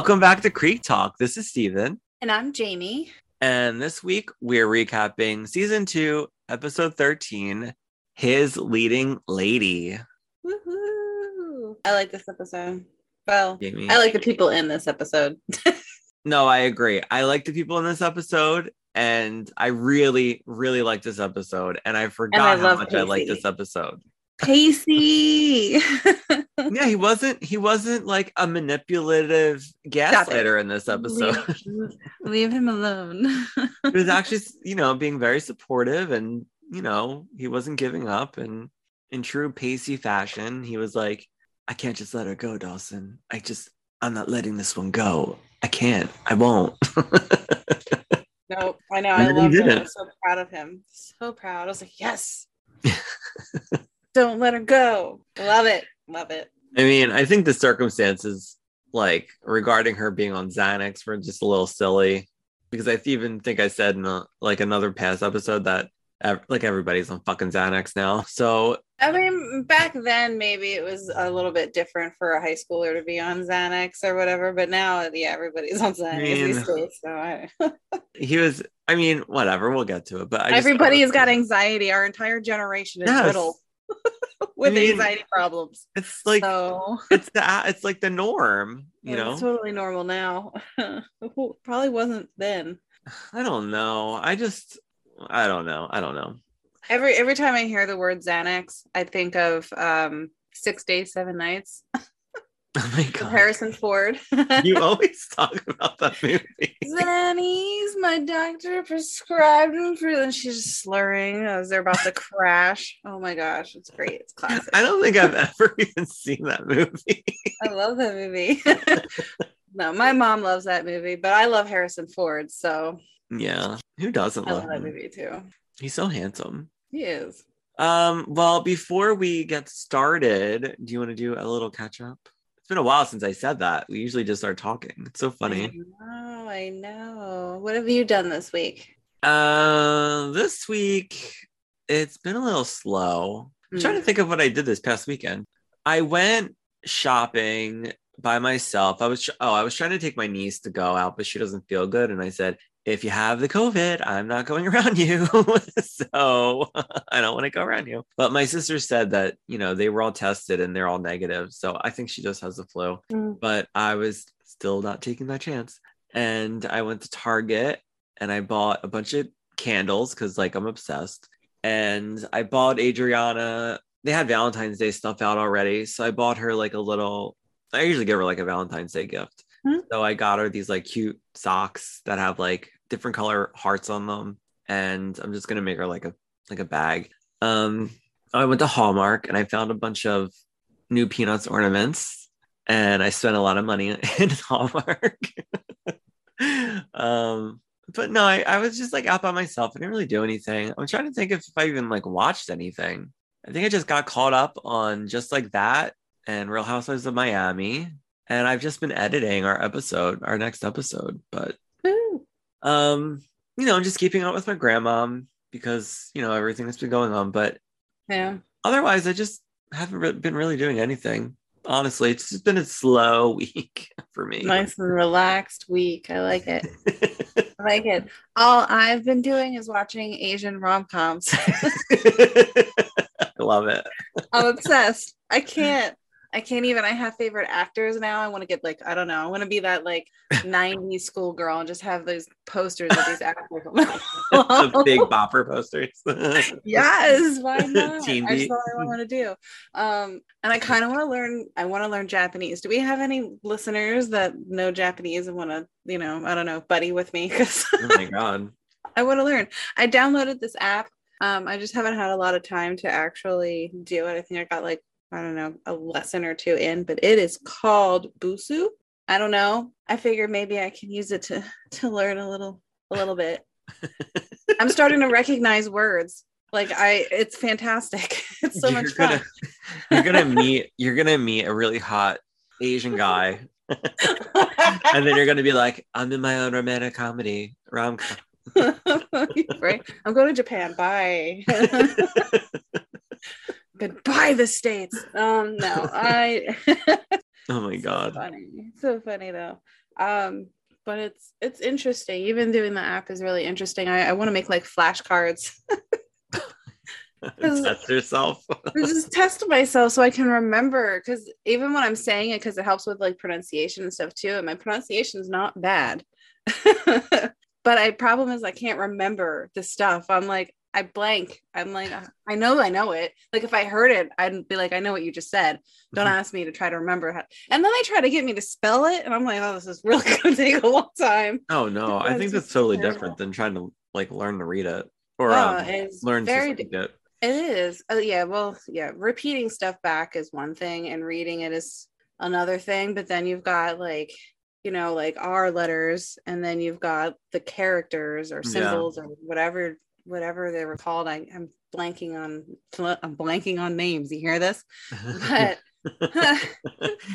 Welcome back to Creek Talk. This is Steven. And I'm Jamie. And this week we're recapping season two, episode 13, His Leading Lady. Woohoo! I like this episode. Well, Jamie. I like the people in this episode. No, I agree. I like the people in this episode, and I really, really like this episode. And I forgot how love much I like this episode. Pacey. Yeah, he wasn't he wasn't like a manipulative gaslighter in this episode. leave, leave him alone. he was actually, you know, being very supportive and, you know, he wasn't giving up. And in true Pacey fashion, he was like, I can't just let her go, Dawson. I just, I'm not letting this one go. I can't. I won't. no, I know. And I love him. I'm so proud of him. So proud. I was like, yes. Don't let her go. Love it. Love it. I mean, I think the circumstances, like regarding her being on Xanax, were just a little silly because I even think I said in a, like another past episode that ev- like everybody's on fucking Xanax now. So I mean, back then maybe it was a little bit different for a high schooler to be on Xanax or whatever, but now, yeah, everybody's on Xanax these mean, days. So I, he was. I mean, whatever. We'll get to it. But I just everybody has got anxiety. Our entire generation is Yes. riddled with I mean, anxiety problems. It's like so it's the it's like the norm. You yeah, know. it's totally normal now. Probably wasn't then. I don't know. I just. I don't know. I don't know. Every every time I hear the word Xanax, I think of um Six Days, Seven Nights Oh my god. Harrison Ford. You always talk about that movie. Xannies, my doctor prescribed them for and she's slurring as they're about to crash. Oh my gosh, it's great. It's classic. I don't think I've ever even seen that movie. I love that movie. no, my mom loves that movie, but I love Harrison Ford, so Yeah. Who doesn't I love love that movie too. He's so handsome. He is. Um, well, before we get started, do you want to do a little catch up? Been a while since I said that. We usually just start talking. It's so I funny. know, I know. What have you done this week? Uh this week it's been a little slow. I'm trying to think of what I did this past weekend. I went shopping by myself. I was oh, I was trying to take my niece to go out, but she doesn't feel good. And I said, if you have the COVID, I'm not going around you. so I don't want to go around you. But my sister said that, you know, they were all tested and they're all negative. So I think she just has the flu. Mm. But I was still not taking that chance. And I went to Target and I bought a bunch of candles because like I'm obsessed. And I bought Adriana, they had Valentine's Day stuff out already. So I bought her like a little, I usually give her like a Valentine's Day gift. Hmm. So I got her these like cute socks that have like different color hearts on them. And I'm just gonna make her like a like a bag. Um I went to Hallmark and I found a bunch of new peanuts ornaments and I spent a lot of money in Hallmark. um but no, I, I was just like out by myself. I didn't really do anything. I'm trying to think if, if I even like watched anything. I think I just got caught up on just like that and Real Housewives of Miami. And I've just been editing our episode, our next episode. But Woo. Um, you know, just keeping up with my grandma because you know everything that's been going on. But Yeah. otherwise, I just haven't re- been really doing anything. Honestly, it's just been a slow week for me. Nice and relaxed week. I like it. I like it. All I've been doing is watching Asian rom coms. I love it. I'm obsessed. I can't. I can't even. I have favorite actors now. I want to get like I don't know. I want to be that like '90s schoolgirl and just have those posters of these actors. the big bopper posters. yes, why not? Teen beat. what I want to do. Um, and I kind of want to learn. I want to learn Japanese. Do we have any listeners that know Japanese and want to, you know, I don't know, buddy with me? Oh my god. I want to learn. I downloaded this app. Um, I just haven't had a lot of time to actually do it. I think I got like, I don't know, a lesson or two in, but it is called Busuu. I don't know. I figured maybe I can use it to to learn a little a little bit. I'm starting to recognize words. Like I it's fantastic. It's so you're much gonna fun. you're gonna meet you're gonna meet a really hot Asian guy and then you're gonna be like, I'm in my own romantic comedy rom com. right. I'm going to Japan. Bye. Goodbye, the states. Um, no, I. oh my so god. funny. So funny though. Um, but it's it's interesting. Even doing the app is really interesting. I, I want to make like flashcards. Test yourself. Just test myself so I can remember because even when I'm saying it, because it helps with like pronunciation and stuff too, and my pronunciation is not bad. but I problem is I can't remember the stuff. I'm like, I blank. I'm like, I know I know it. Like if I heard it, I'd be like, I know what you just said. Don't Mhm. ask me to try to remember how. And then they try to get me to spell it, and I'm like, oh, this is really gonna take a long time. Oh no, I think that's totally terrible. different than trying to like learn to read it or Oh, um, learn very to speak it. It is. Oh, yeah. Well, yeah. Repeating stuff back is one thing, and reading it is another thing. But then you've got like, you know, like R letters, and then you've got the characters or Yeah. symbols or whatever, whatever they were called. I, I'm blanking on. I'm blanking on names. You hear this? But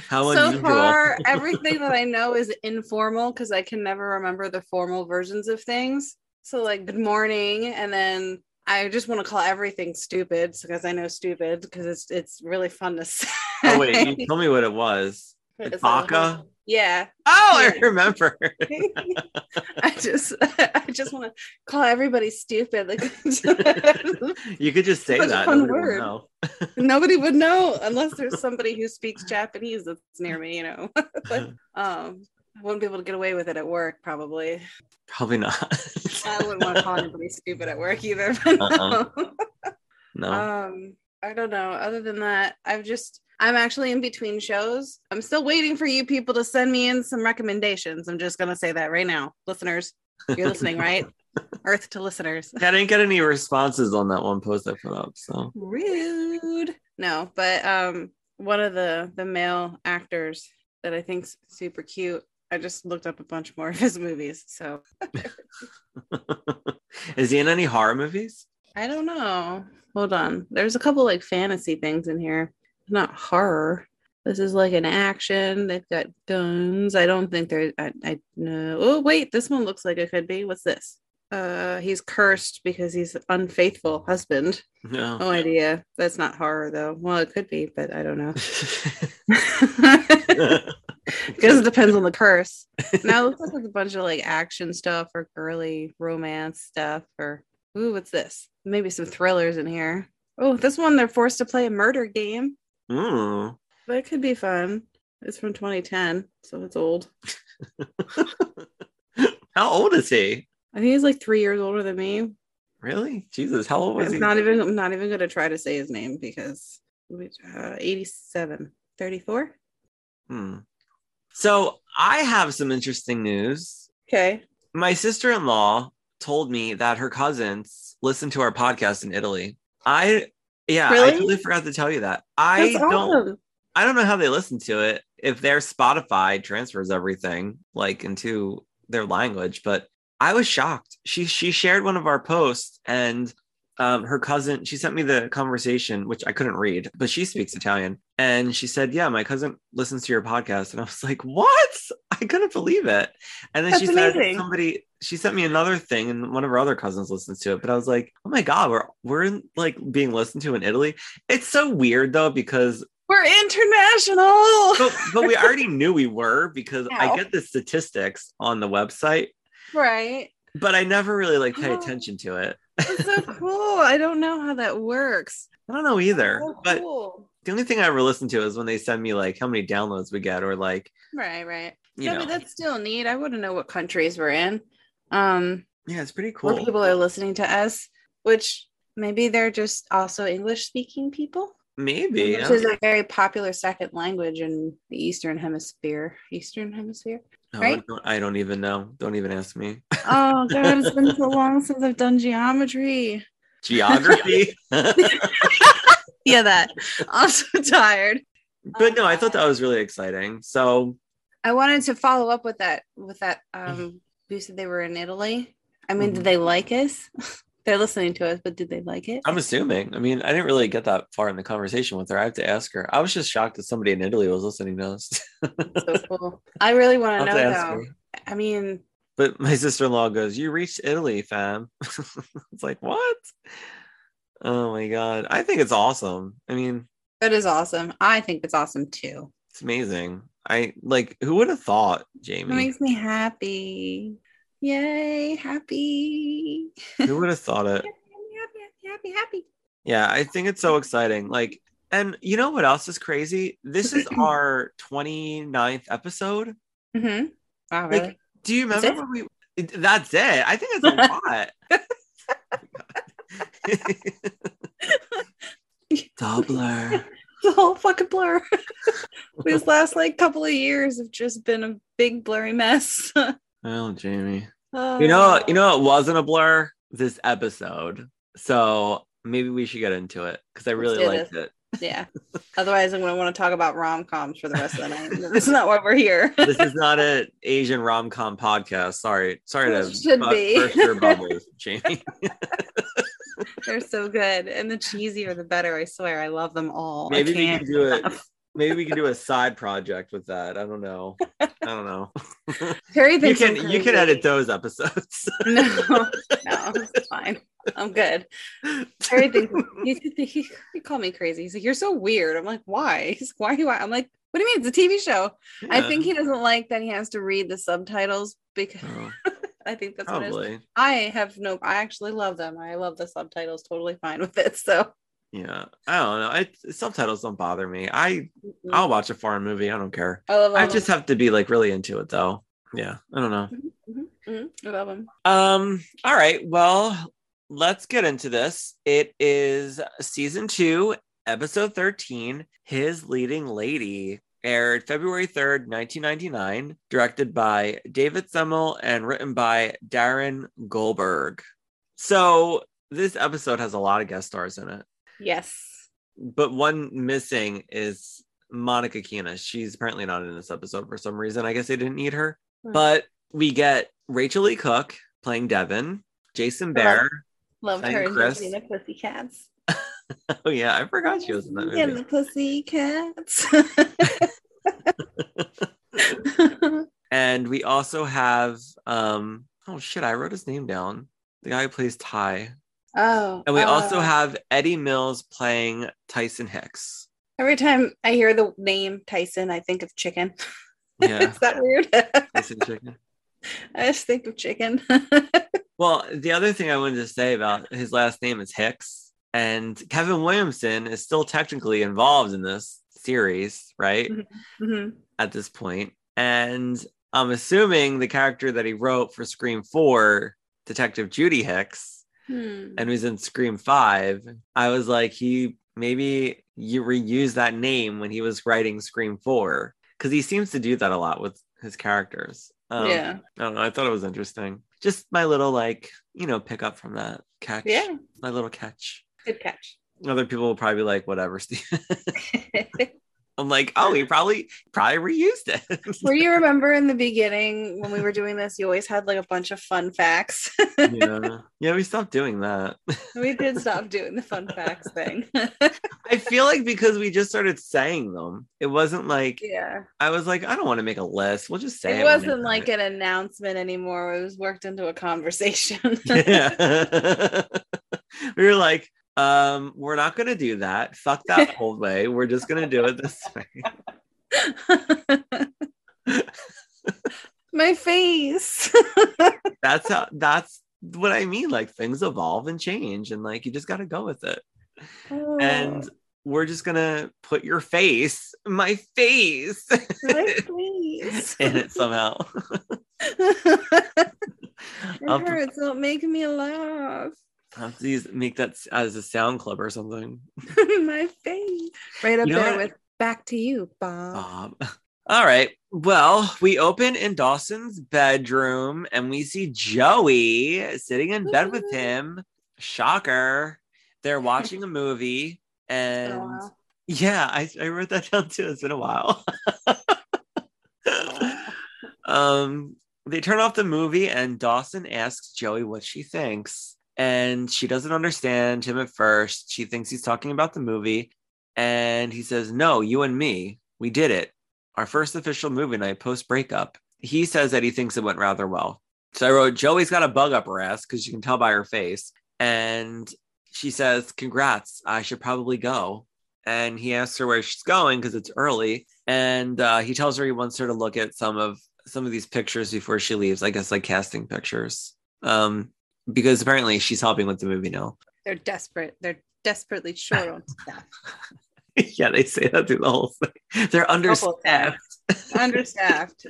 How so far, everything that I know is informal because I can never remember the formal versions of things. So, like, good morning, and then I just want to call everything stupid because I know stupid because it's it's really fun to say. oh wait, you told me what it was. It's Baka? Yeah, Oh, I remember. I just I just want to call everybody stupid. Like you could just say that. Nobody would word. know. nobody would know unless there's somebody who speaks Japanese that's near me. You know, but um, I wouldn't be able to get away with it at work probably. Probably not. I wouldn't want to call anybody stupid at work either. Uh-uh. no. no. Um, I don't know. Other than that, I've just I'm actually in between shows. I'm still waiting for you people to send me in some recommendations. I'm just gonna say that right now, listeners. You're listening, right? Earth to listeners. I didn't get any responses on that one post I put up. So Rude. No, but um, one of the the male actors that I think's super cute. I just looked up a bunch more of his movies, so is he in any horror movies? I don't know. Hold on. There's a couple like fantasy things in here. Not horror. This is like an action. They've got guns. I don't think they're. I, I no. Oh wait, this one looks like it could be. What's this? Uh, he's cursed because he's unfaithful husband. No. No idea. That's not horror though. Well, it could be, but I don't know. Because it depends on the curse. Now it looks like a bunch of like action stuff or girly romance stuff or ooh, what's this? Maybe some thrillers in here. Oh, this one they're forced to play a murder game. Ooh. That could be fun. It's from 2010, so it's old. How old is he? I think he's like three years older than me. Really? Jesus, how old was I'm he? not even I'm not even gonna try to say his name because uh, 87, 34. Hmm. So I have some interesting news. Okay. My sister in law told me that her cousins listen to our podcast in Italy. I, yeah, I totally forgot to tell you that. I That's don't, awesome. I don't know how they listen to it. If their Spotify transfers everything like into their language, but I was shocked. She she shared one of our posts and um, her cousin she sent me the conversation which I couldn't read, but she speaks Italian and she said, "Yeah, my cousin listens to your podcast." And I was like, "What?" I couldn't believe it. And then she That's said amazing. somebody she sent me another thing and one of her other cousins listens to it, but I was like, "Oh my god, we're we're in, like being listened to in Italy." It's so weird though because We're international. but, but we already knew we were because I get the statistics on the website, right. but I never really like pay attention to it. That's so cool. I don't know how that works. I don't know either. Oh, But cool. the only thing I ever listen to is when they send me like how many downloads we get or like Right, right. yeah, know but that's still neat. I want to know what countries we're in. Um, yeah, it's pretty cool. people are listening to us, which maybe they're just also English speaking people. Maybe. Which is a very popular second language in the Eastern Hemisphere. Eastern Hemisphere. Oh, right? don't- I don't even know. Don't even ask me. Oh god, it's been so long since I've done geometry. Geography. Yeah, that. I'm so tired. But no, I thought that was really exciting. So I wanted to follow up with that with that um you said they were in Italy. I mean, Mhm. did they like us? They're listening to us, but did they like it? I'm assuming. I mean, I didn't really get that far in the conversation with her. I have to ask her. I was just shocked that somebody in Italy was listening to us. so cool. I really want to know though. her. I mean, But my sister in law goes, You reached Italy, fam. it's like, What? Oh my God. I think it's awesome. I mean, that is awesome. I think it's awesome too. it's amazing. I like, who would have thought, Jamie? It makes me happy. Yay, happy. who would have thought it? happy, happy, happy, happy. Yeah, I think it's so exciting. Like, and you know what else is crazy? This is our 29th episode. Mm-hmm. Wow, Like. Do you remember when we? That's it. I think it's a lot. Doubler. the whole fucking blur. These last like couple of years have just been a big blurry mess. Oh, Jamie. You know, uh. you know, it wasn't a blur this episode. So maybe we should get into it because I really liked it. yeah. Otherwise, I'm gonna want to talk about rom coms for the rest of the night. This is not why we're here. This is not an Asian rom com podcast. Sorry, sorry to should bu- be. burst your bubbles, Jamie. They're so good, and the cheesier the better. I swear, I love them all. I Maybe we can't can do it. Maybe we can do a side project with that. I don't know. I don't know. Terry you can you can edit those episodes. No, no, it's fine. I'm good. Terry thinks he, he, he, called me crazy. He's like, "You're so weird." I'm like, "Why?" He's like, "Why you?" I'm like, "What do you mean? It's a TV show." I think he doesn't like that he has to read the subtitles because Oh, I think that's what it is. probably. I have no. I actually love them. I love the subtitles. Totally fine with it. So Yeah, I don't know. I, subtitles don't bother me. I I'll watch a foreign movie. I don't care. I love. I just have to be like really into it though. Yeah, I don't know. Mhm, mhm. I love them. Um. All right. Well, let's get into this. It is season two, episode thirteen. His leading lady aired February third, nineteen ninety nine. Directed by David Semel and written by Darren Goldberg. So this episode has a lot of guest stars in it. Yes. but one missing is Monica Keena. She's apparently not in this episode for some reason. I guess they didn't need her. Hmm. But we get Rachael Leigh Cook playing Devin, Jason Bear. Loved her in Chris. the Pussycats. Oh yeah, I forgot she was in that And movie. the Pussycats. And we also have um oh shit, I wrote his name down. The guy who plays Ty. Oh. And we also uh, have Eddie Mills playing Tyson Hicks. Every time I hear the name Tyson, I think of chicken. Yeah. Is that weird? Tyson Chicken. I just think of chicken. Well, the other thing I wanted to say about his last name is Hicks, and Kevin Williamson is still technically involved in this series, right? Mhm. At this point. And I'm assuming the character that he wrote for Scream 4, Detective Judy Hicks, Hmm. and who's in Scream 5, I was like, he maybe you reuse that name when he was writing Scream 4, because he seems to do that a lot with his characters. Um, yeah. I don't know. I thought it was interesting. Just my little like, you know, pick up from that catch. Yeah. My little catch. Good catch. Other people will probably be like, whatever, Steve. I'm like, oh, he probably probably reused it. Were you remember in the beginning when we were doing this, you always had like a bunch of fun facts. yeah. Yeah, we stopped doing that. we did stop doing the fun facts thing. I feel like because we just started saying them, it wasn't like yeah. I was like, I don't want to make a list. We'll just say It it. wasn't like an announcement anymore. It was worked into a conversation. Yeah. we were like, um, we're not gonna do that. Fuck that old way. We're just gonna do it this way. My face. that's how that's what I mean. Like things evolve and change, and like you just got to go with it. And we're just gonna put your face, my face, my face. in it somehow. it to- hurts. Don't make me laugh. Have to use, make that as a sound clip or something. my face. Right up You know there what? with back to you, Bob. Bob. All right. Well, we open in Dawson's bedroom and we see Joey sitting in bed with him. Shocker. They're watching a movie. A And yeah, I, I wrote that down too. It's been a while. um, they turn off the movie and Dawson asks Joey what she thinks. And she doesn't understand him at first. She thinks he's talking about the movie. And he says, No, you and me, we did it. Our first official movie night post breakup. He says that he thinks it went rather well. So I wrote, Joey's got a bug up her ass because you can tell by her face. And she says, Congrats, I should probably go. And he asks her where she's going because it's early. And uh, he tells her he wants her to look at some of some of these pictures before she leaves. I guess like casting pictures. Um, because apparently she's helping with the movie now. They're desperate. They're desperately short on staff. yeah, they say that through the whole thing. They're understaffed. Understaffed.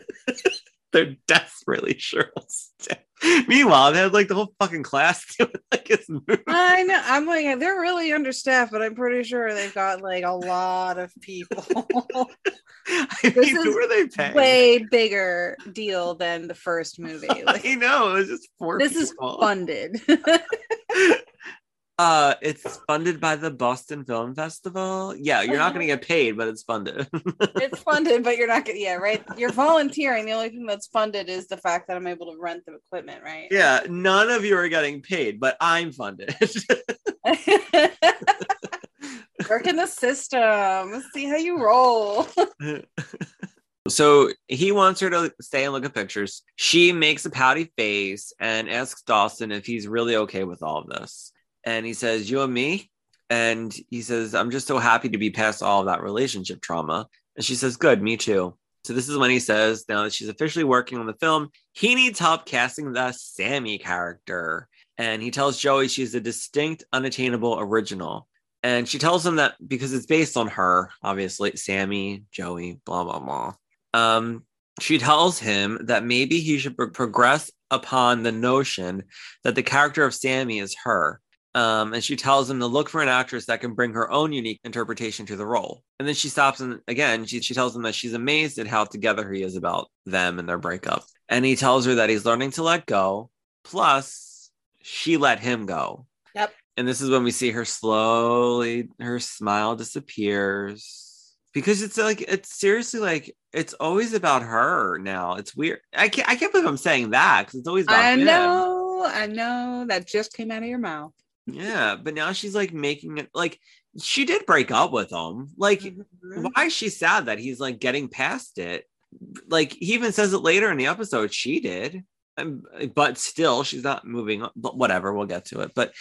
They're desperately short on staff. Meanwhile, they had like the whole fucking class doing like this movie. I know. I'm like, they're really understaffed, but I'm pretty sure they've got like a lot of people. I This mean, is who are they paying? Way bigger deal than the first movie. Like, I know. It was just four this is funded. Uh, it's funded by the Boston Film Festival. Yeah, you're not going to get paid, but it's funded. it's funded, but you're not getting, yeah, right? You're volunteering. The only thing that's funded is the fact that I'm able to rent the equipment, right? yeah, none of you are getting paid, but I'm funded. Work in the system. See how you roll. so he wants her to stay and look at pictures. She makes a pouty face and asks Dawson if he's really okay with all of this. And he says, You and me? And he says, I'm just so happy to be past all of that relationship trauma. And she says, Good, me too. So this is when he says, now that she's officially working on the film, he needs help casting the Sammy character. And he tells Joey she's a distinct, unattainable original. And she tells him that because it's based on her, obviously, Sammy, Joey, blah, blah, blah. Um, she tells him that maybe he should pro- progress upon the notion that the character of Sammy is her. Um, and she tells him to look for an actress that can bring her own unique interpretation to the role. And then she stops and again, she, she tells him that she's amazed at how together he is about them and their breakup. And he tells her that he's learning to let go. Plus, she let him go. Yep. And this is when we see her slowly, her smile disappears because it's like it's seriously like it's always about her now. It's weird. I can't I can't believe I'm saying that because it's always about I him. know. I know. That just came out of your mouth. Yeah, but now she's like making it like she did break up with him. Like, Mhm. why is she sad that he's like getting past it? Like he even says it later in the episode. She did, Um, but still, she's not moving. on. But whatever, we'll get to it. But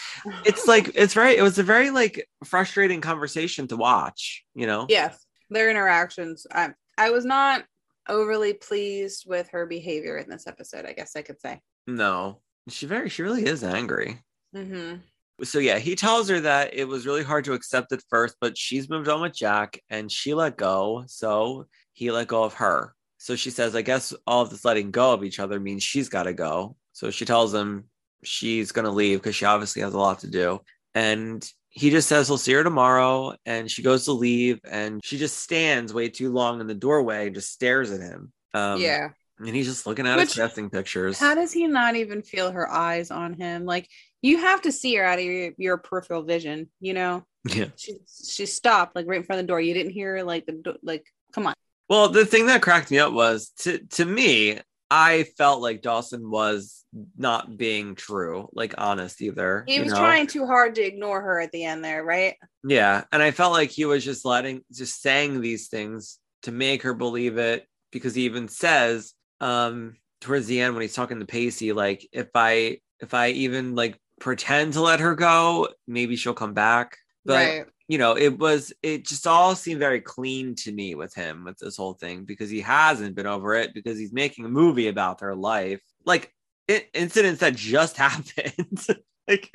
it's like it's very. It was a very like frustrating conversation to watch. You know. Yes, their interactions. I I was not overly pleased with her behavior in this episode. I guess I could say. No, she very. She really is angry. hmm so yeah, he tells her that it was really hard to accept at first, but she's moved on with Jack and she let go. So he let go of her. So she says, I guess all of this letting go of each other means she's got to go. So she tells him she's going to leave because she obviously has a lot to do. And he just says he'll see her tomorrow. And she goes to leave and she just stands way too long in the doorway and just stares at him. Um, yeah. And he's just looking at Which- his casting pictures. How does he not even feel her eyes on him? Like you have to see her out of your, your peripheral vision. You know, yeah. she she stopped like right in front of the door. You didn't hear like the like. Come on. Well, the thing that cracked me up was to to me, I felt like Dawson was not being true, like honest either. He was know? trying too hard to ignore her at the end there, right? Yeah, and I felt like he was just letting, just saying these things to make her believe it, because he even says um towards the end when he's talking to Pacey, like if I if I even like pretend to let her go, maybe she'll come back. But right. you know, it was it just all seemed very clean to me with him with this whole thing because he hasn't been over it because he's making a movie about their life, like i- incidents that just happened. like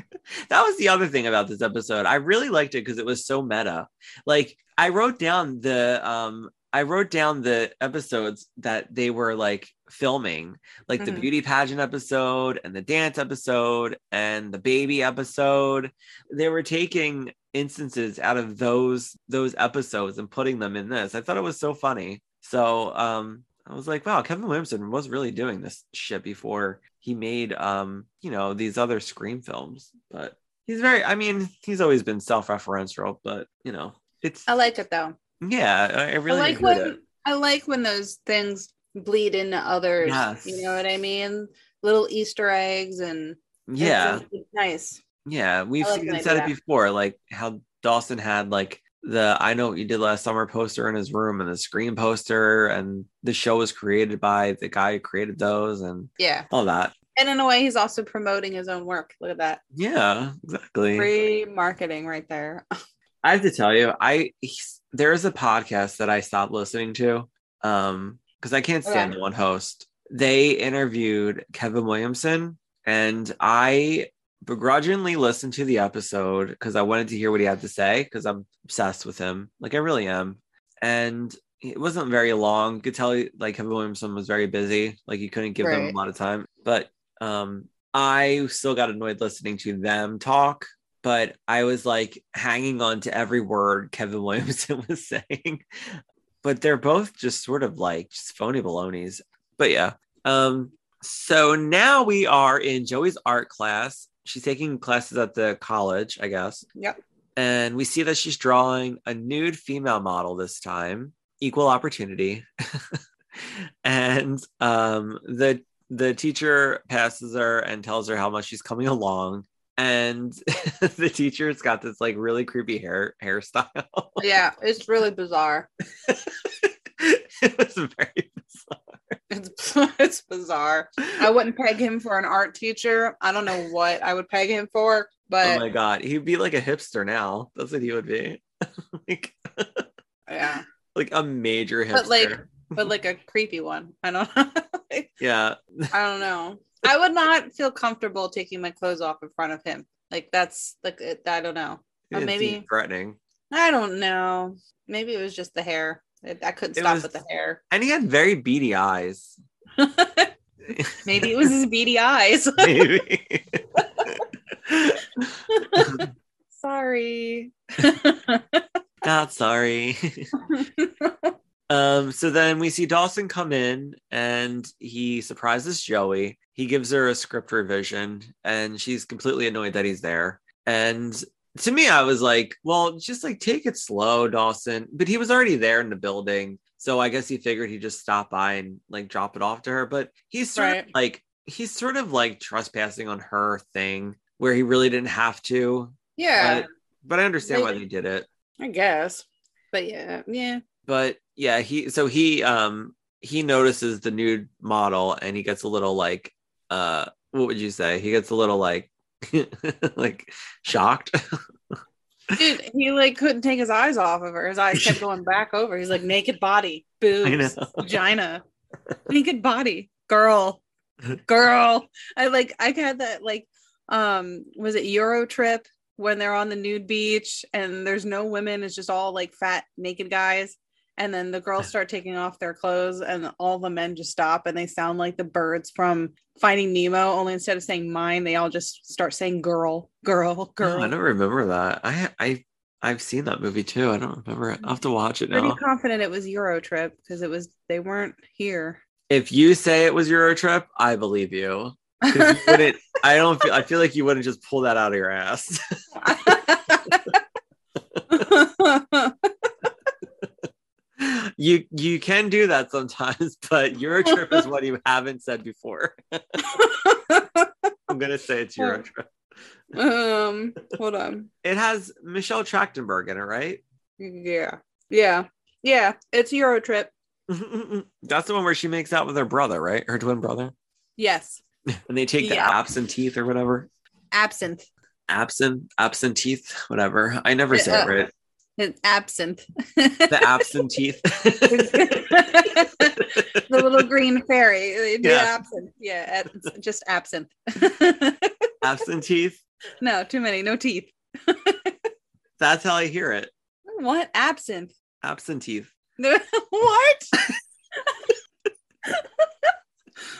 that was the other thing about this episode. I really liked it because it was so meta. Like I wrote down the um I wrote down the episodes that they were like filming, like the Mhm. beauty pageant episode and the dance episode and the baby episode. They were taking instances out of those those episodes and putting them in this. I thought it was so funny. So um I was like, wow, Kevin Williamson was really doing this shit before he made um, you know, these other Scream films. But he's very I mean, he's always been self-referential, but you know, it's I like it though. yeah, I I really I like when it. I like when those things bleed into others. Yes. You know what I mean? Little Easter eggs and Yeah, It's, it's nice. yeah. We've like seen said it before, like how Dawson had like the I know what you did last summer poster in his room and the Scream poster, and the show was created by the guy who created those and Yeah. all that. And in a way, he's also promoting his own work. Look at that. Yeah, exactly. Free marketing right there. I have to tell you, I there is a podcast that I stopped listening to um because I can't stand Okay. the one host. They interviewed Kevin Williamson, and I begrudgingly listened to the episode because I wanted to hear what he had to say because I'm obsessed with him, like I really am. And it wasn't very long. You could tell like Kevin Williamson was very busy, like you couldn't give them a lot of time. But um, I still got annoyed listening to them talk but I was like hanging on to every word Kevin Williamson was saying. But they're both just sort of like just phony balonies. But yeah. Um, so now we are in Joey's art class. She's taking classes at the college, I guess. Yep. And we see that she's drawing a nude female model this time, equal opportunity. and um the the teacher passes her and tells her how much she's coming along and the teacher's got this like really creepy hair hairstyle. yeah, it's really bizarre. it was very bizarre. It's it's bizarre. I wouldn't peg him for an art teacher. I don't know what I would peg him for, oh but Oh my god, he'd be like a hipster now. That's what he would be. like, yeah, like a major hipster. But, like- but like a creepy one. I don't Like, yeah, I don't know. I would not feel comfortable taking my clothes off in front of him. Like that's like I don't know. Or maybe- threatening. I don't know. Maybe it was just the hair. I couldn't It stop was- with the hair. And he had very beady eyes. Maybe it was his beady eyes. Maybe. Sorry. Not sorry. Um, so then we see Dawson come in and he surprises Joey. He gives her a script revision and she's completely annoyed that he's there. And to me, I was like, well, just like take it slow, Dawson. But he was already there in the building. So I guess he figured he'd just stop by and like drop it off to her. But he's sort of like, he's sort of like trespassing on her thing where he really didn't have to. yeah, But, but I understand why they did it. I guess. But yeah, yeah. But yeah he so he um he notices the nude model and he gets a little like uh what would you say he gets a little like like shocked Dude, he like couldn't take his eyes off of her. His eyes kept going back over. He's like naked body, boobs, vagina, naked body, girl, girl. I like I had that like um was it Euro trip when they're on the nude beach and there's no women, it's just all like fat naked guys. And then the girls start taking off their clothes, and all the men just stop and they sound like the birds from Finding Nemo. Only instead of saying mine, they all just start saying girl, girl, girl. Oh, i don't remember that i i i've seen that movie too i don't remember it i'll have to watch it now. pretty confident it was Euro trip because it was they weren't here. if you say it was euro trip i believe you you wouldn't i don't feel i feel like you wouldn't just pull that out of your ass you you can do that sometimes but euro trip is what you haven't said before. I'm gonna say it's euro trip. um, hold on. it has michelle trachtenberg in it right? Yeah, yeah, yeah. It's Euro trip. that's the one where she makes out with her brother right? Her twin brother? Yes, and they take the Yeah. absent teeth or whatever. Absinthe. absent absent teeth whatever. I never say it Uh, right It's absinthe. the absent teeth the little green fairy. Uh, they do Yeah. absinthe. Yeah, just absinthe. absent teeth no, too many. No teeth. that's how i hear it What absinthe? absent teeth what?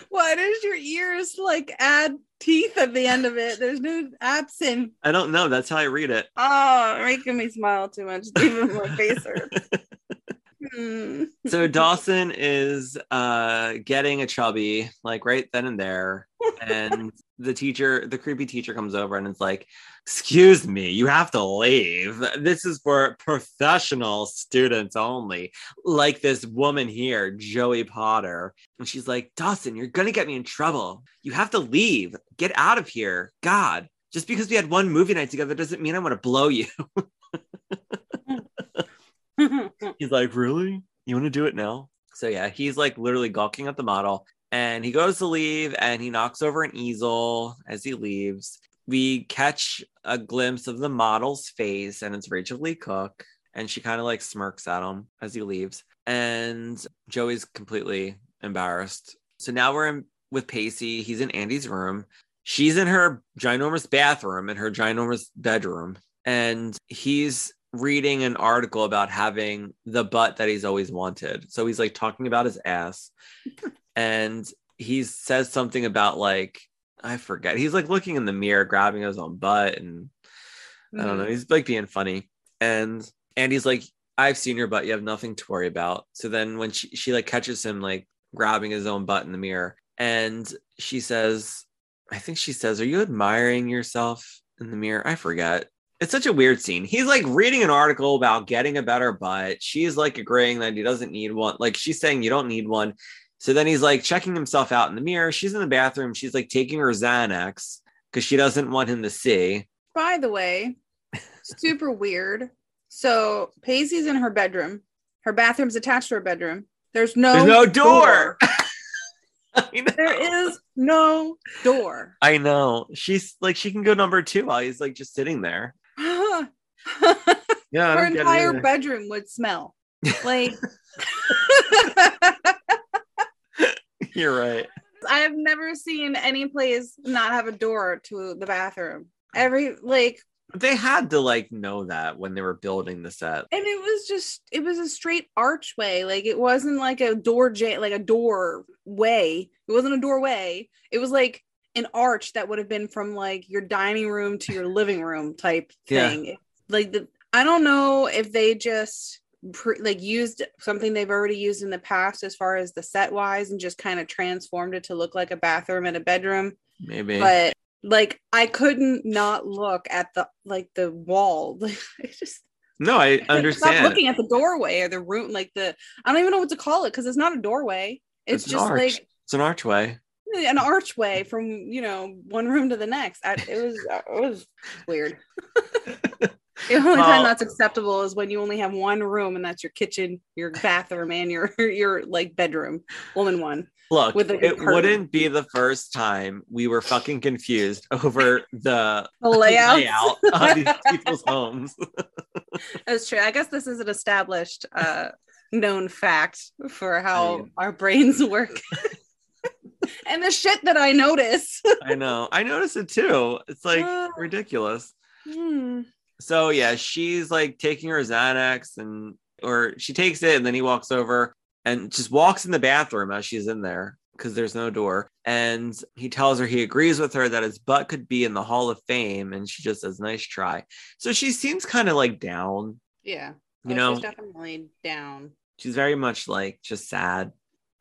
Why does your ears like add teeth at the end of it? There's no absinthe. i don't know that's how i read it Oh, making me smile too much. Even my face hurts. Hmm. so Dawson is uh getting a chubby like right then and there and the teacher the creepy teacher comes over and it's like excuse me you have to leave. This is for professional students only. Like this woman here Joey Potter. And she's like Dawson you're going to get me in trouble. You have to leave. Get out of here. God just because we had one movie night together doesn't mean I want to blow you. He's like, really? You want to do it now? So yeah, he's like literally gawking at the model and he goes to leave and he knocks over an easel as he leaves. We catch a glimpse of the model's face and it's Rachael Leigh Cook and she kind of like smirks at him as he leaves and Joey's completely embarrassed. So now we're in with Pacey. He's in Andy's room. She's in her ginormous bathroom in her ginormous bedroom and he's reading an article about having the butt that he's always wanted. So he's like talking about his ass and he says something about like I forget. He's like looking in the mirror, grabbing his own butt and I don't know. Mm. He's like being funny. And Andy's like, I've seen your butt. You have nothing to worry about. So then when she, she like catches him like grabbing his own butt in the mirror and she says, I think she says, Are you admiring yourself in the mirror? I forget. It's such a weird scene. He's like reading an article about getting a better butt. She's like agreeing that he doesn't need one. Like she's saying you don't need one. So then he's like checking himself out in the mirror. She's in the bathroom. She's like taking her Xanax because she doesn't want him to see. By the way, super weird. So Pacey's in her bedroom. Her bathroom's attached to her bedroom. There's no There's no door. Know. There is no door. I know. She's like she can go number two while he's like just sitting there. her Yeah, I don't get it entire bedroom would smell. Like You're right. I have never seen any place not have a door to the bathroom. Every like They had to like know that when they were building the set. and it was just it was a straight archway like it wasn't like a door j like a doorway it wasn't a doorway it was like an arch that would have been from like your dining room to your living room type Yeah. thing like the i don't know if they just pre- like used something they've already used in the past as far as the set wise and just kind of transformed it to look like a bathroom and a bedroom Maybe. but like i couldn't not look at the like the wall it just no, I understand. Stop looking at the doorway or the room, like the I don't even know what to call it because it's not a doorway. It's, an just like it's an archway. an archway from you know one room to the next. I, it was it was weird. the only time that's acceptable is when you only have one room and that's your kitchen, your bathroom, and your your like bedroom, woman one. Look, With it curtain. wouldn't be the first time we were fucking confused over the The layout. layout of these people's homes. That's true. I guess this is an established uh known fact for how mean- our brains work. and the shit that I notice. I know. I notice it too. It's like Uh. ridiculous. Hmm. So yeah, she's like taking her Xanax and or she takes it and then he walks over and just walks in the bathroom as she's in there because there's no door. And he tells her he agrees with her that his butt could be in the Hall of Fame and she just says, nice try. So she seems kind of like down, Yeah. you Oh, know, she's definitely down. she's very much like just sad.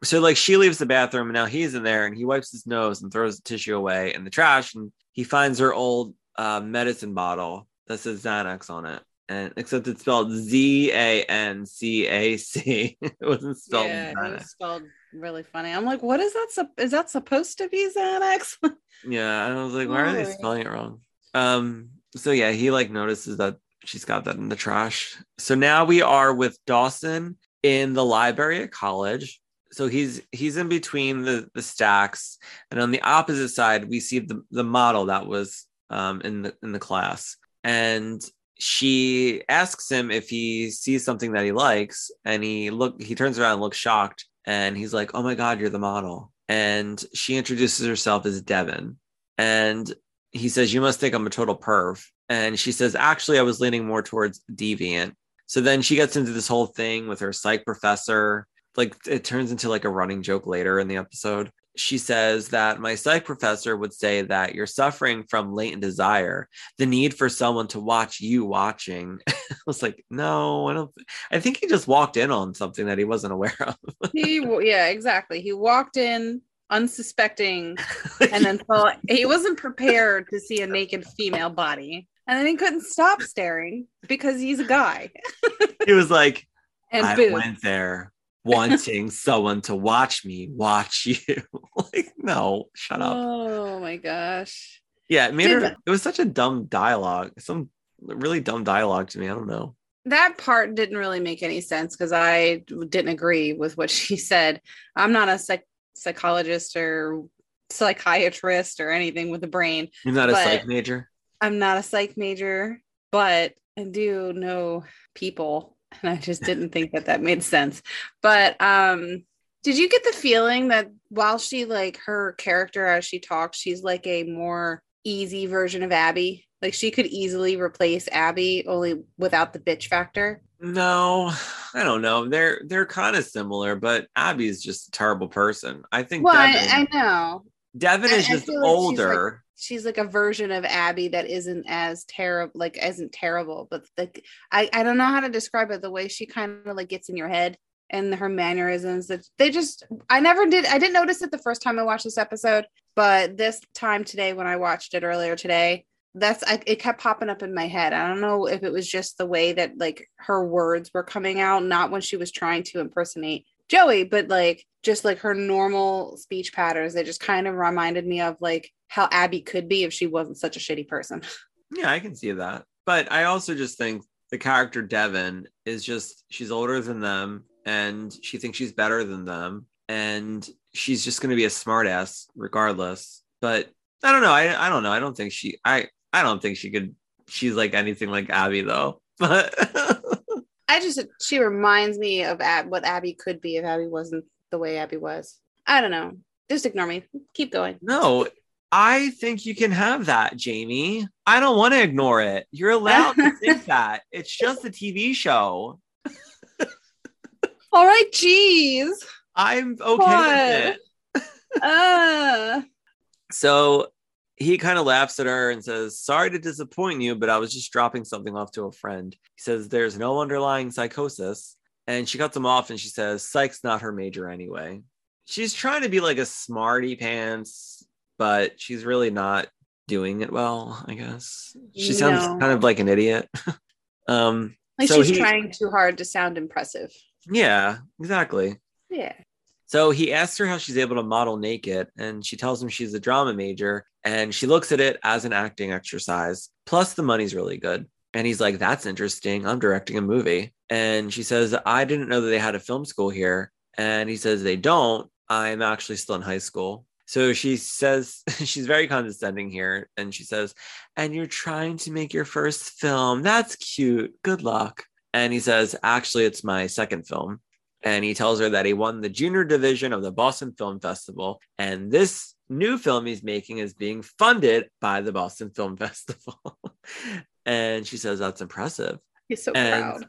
So like she leaves the bathroom and now he's in there and he wipes his nose and throws the tissue away in the trash and he finds her old uh, medicine bottle that says Xanax on it. And except it's spelled Z A N C A C. It wasn't spelled yeah, it was spelled really funny. I'm like, what is that? Sup- is that supposed to be Xanax? Yeah, I was like, why are they spelling it wrong? Um, so yeah, he like notices that she's got that in the trash. So now we are with Dawson in the library at college. So he's he's in between the the stacks, and on the opposite side, we see the the model that was um in the in the class. And she asks him if he sees something that he likes, and he look he turns around and looks shocked, and he's like, "Oh my god, you're the model." And she introduces herself as Devin, and he says, "You must think I'm a total perv." And she says, "Actually, I was leaning more towards deviant." So then she gets into this whole thing with her psych professor. Like it turns into like a running joke later in the episode. She says that my psych professor would say that you're suffering from latent desire, the need for someone to watch you watching. I was like, no, I don't. I think he just walked in on something that he wasn't aware of. he yeah exactly he walked in unsuspecting and then thought he wasn't prepared to see a naked female body and then he couldn't stop staring because he's a guy he was like, and I boom went there wanting someone to watch me watch you. like, no, shut up. oh my gosh Yeah, it made Did- her. It was such a dumb dialogue. Some really dumb dialogue to me. I don't know. that part didn't really make any sense because I didn't agree with what she said. I'm not a psych- psychologist or psychiatrist or anything with a brain. You're not a psych major. I'm not a psych major, but I do know people, and I just didn't think that that made sense. But um, did you get the feeling that while she like her character as she talks, she's like a more easy version of Abby? Like she could easily replace Abby, only without the bitch factor. No, I don't know. They're they're kind of similar, but Abby is just a terrible person. I think Well, Devin, I, I know Devin is I just like older. She's like a version of Abby that isn't as terrible, like isn't terrible, but like I I don't know how to describe it. The way she kind of like gets in your head and her mannerisms that they just I never did I didn't notice it the first time I watched this episode, but this time today when I watched it earlier today, that's I, it kept popping up in my head. I don't know if it was just the way that like her words were coming out, not when she was trying to impersonate Joey, but like just like her normal speech patterns. They just kind of reminded me of like how Abby could be if she wasn't such a shitty person. Yeah, I can see that. But I also just think the character Devin is just she's older than them and she thinks she's better than them and she's just going to be a smartass regardless. But I don't know. I I don't know. I don't think she I I don't think she could she's like anything like Abby though. But I just she reminds me of Ab- what Abby could be if Abby wasn't the way Abby was. I don't know. Just ignore me. Keep going. no, I think you can have that, Jamie. I don't want to ignore it. You're allowed to think that. It's just a TV show. All right, jeez. I'm okay with it. Uh, So he kind of laughs at her and says, Sorry to disappoint you, but I was just dropping something off to a friend. He says, There's no underlying psychosis. And she cuts him off and she says, Psych's not her major anyway. She's trying to be like a smarty pants, but she's really not doing it well, I guess. She sounds No. kind of like an idiot. um, like So she's he- trying too hard to sound impressive. yeah, exactly. Yeah. So he asks her how she's able to model naked, and she tells him she's a drama major, and she looks at it as an acting exercise. Plus, the money's really good. And he's like, That's interesting. I'm directing a movie. And she says, I didn't know that they had a film school here. And he says, They don't. I'm actually still in high school. So she says, She's very condescending here. And she says, And you're trying to make your first film. That's cute. Good luck. And he says, Actually, it's my second film and he tells her that he won the junior division of the Boston Film Festival. And this new film he's making is being funded by the Boston Film Festival. and she says, That's impressive. He's so And- proud.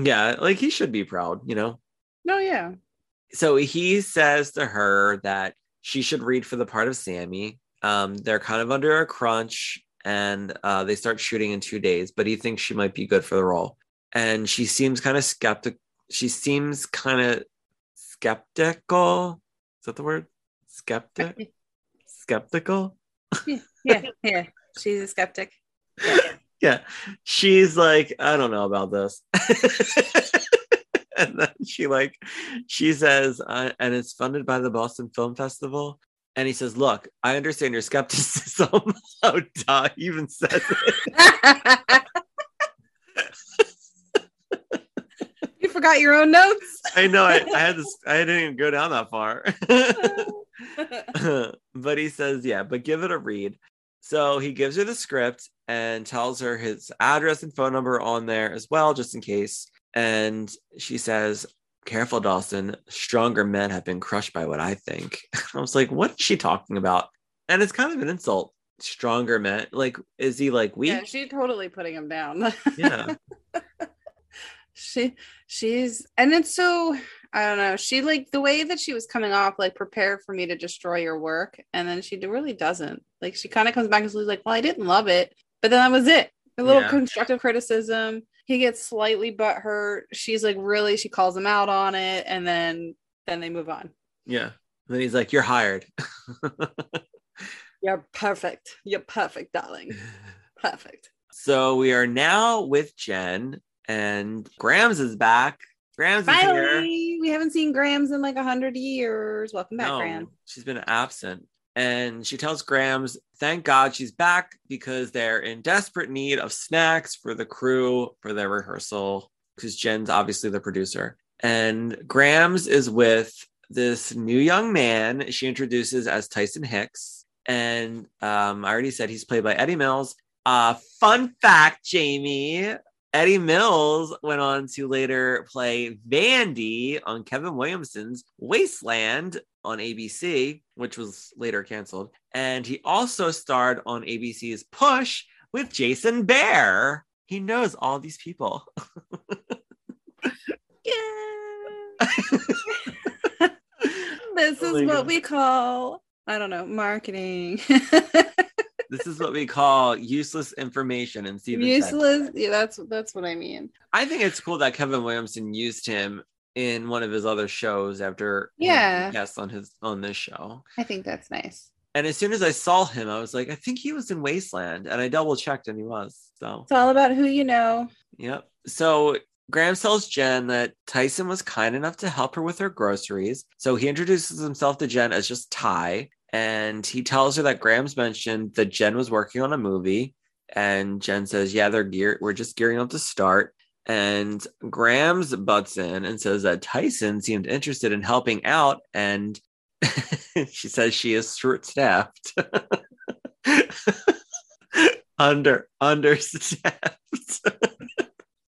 Yeah, like he should be proud, you know? No, yeah. So he says to her that she should read for the part of Sammy. Um, they're kind of under a crunch and uh, they start shooting in two days, but he thinks she might be good for the role. And she seems kind of skeptic. She seems kind of skeptical. Is that the word? Skeptic? Skeptical? Yeah, yeah. She's a skeptic. yeah she's like i don't know about this and then she like she says uh, and it's funded by the boston film festival and he says look i understand your skepticism oh duh he even says it you forgot your own notes. i know I, I had this i didn't even go down that far but he says, yeah, but give it a read. So he gives her the script and tells her his address and phone number on there as well, just in case. And she says, Careful, Dawson. Stronger men have been crushed by what I think. I was like, What is she talking about? And it's kind of an insult. Stronger men. Like, is he like weak? yeah, she's totally putting him down. Yeah. She she's and it's so I don't know. She like the way that she was coming off, like prepared for me to destroy your work, and then she really doesn't. Like she kind of comes back and she's like, "Well, I didn't love it," but then that was it. A little Yeah. constructive criticism. He gets slightly butthurt. She's like, really, she calls him out on it, and then then they move on. Yeah. And then he's like, You're hired. You're perfect. You're perfect, darling. Perfect. so we are now with Jen, and Grams is back. Grams is here. Finally, we haven't seen Grams in like a hundred years. Welcome back, No, Graham. she's been absent. And she tells Grams, thank God she's back because they're in desperate need of snacks for the crew for their rehearsal. Because Jen's obviously the producer. And Grams is with this new young man she introduces as Tyson Hicks. And um, I already said he's played by Eddie Mills. Uh, fun fact, Jamie. Eddie Mills went on to later play Vandy on Kevin Williamson's Wasteland on ABC, which was later canceled. And he also starred on ABC's Push with Jason Behr. He knows all these people. Yeah. this is what we call, I don't know, marketing. This is what we call useless information and Steven said. Useless. Yeah, that's that's what I mean. I think it's cool that Kevin Williamson used him in one of his other shows after Yeah. guest on his on this show. I think that's nice. And as soon as I saw him, I was like, I think he was in Wasteland, and I double checked, and he was. So It's all about who you know. Yep. So Graham tells Jen that Tyson was kind enough to help her with her groceries. So he introduces himself to Jen as just Ty. And he tells her that Grams mentioned that Jen was working on a movie. And Jen says, Yeah, they're gear we're just gearing up to start. And Grams butts in and says that Tyson seemed interested in helping out. And she says she is short staffed. Under understaffed.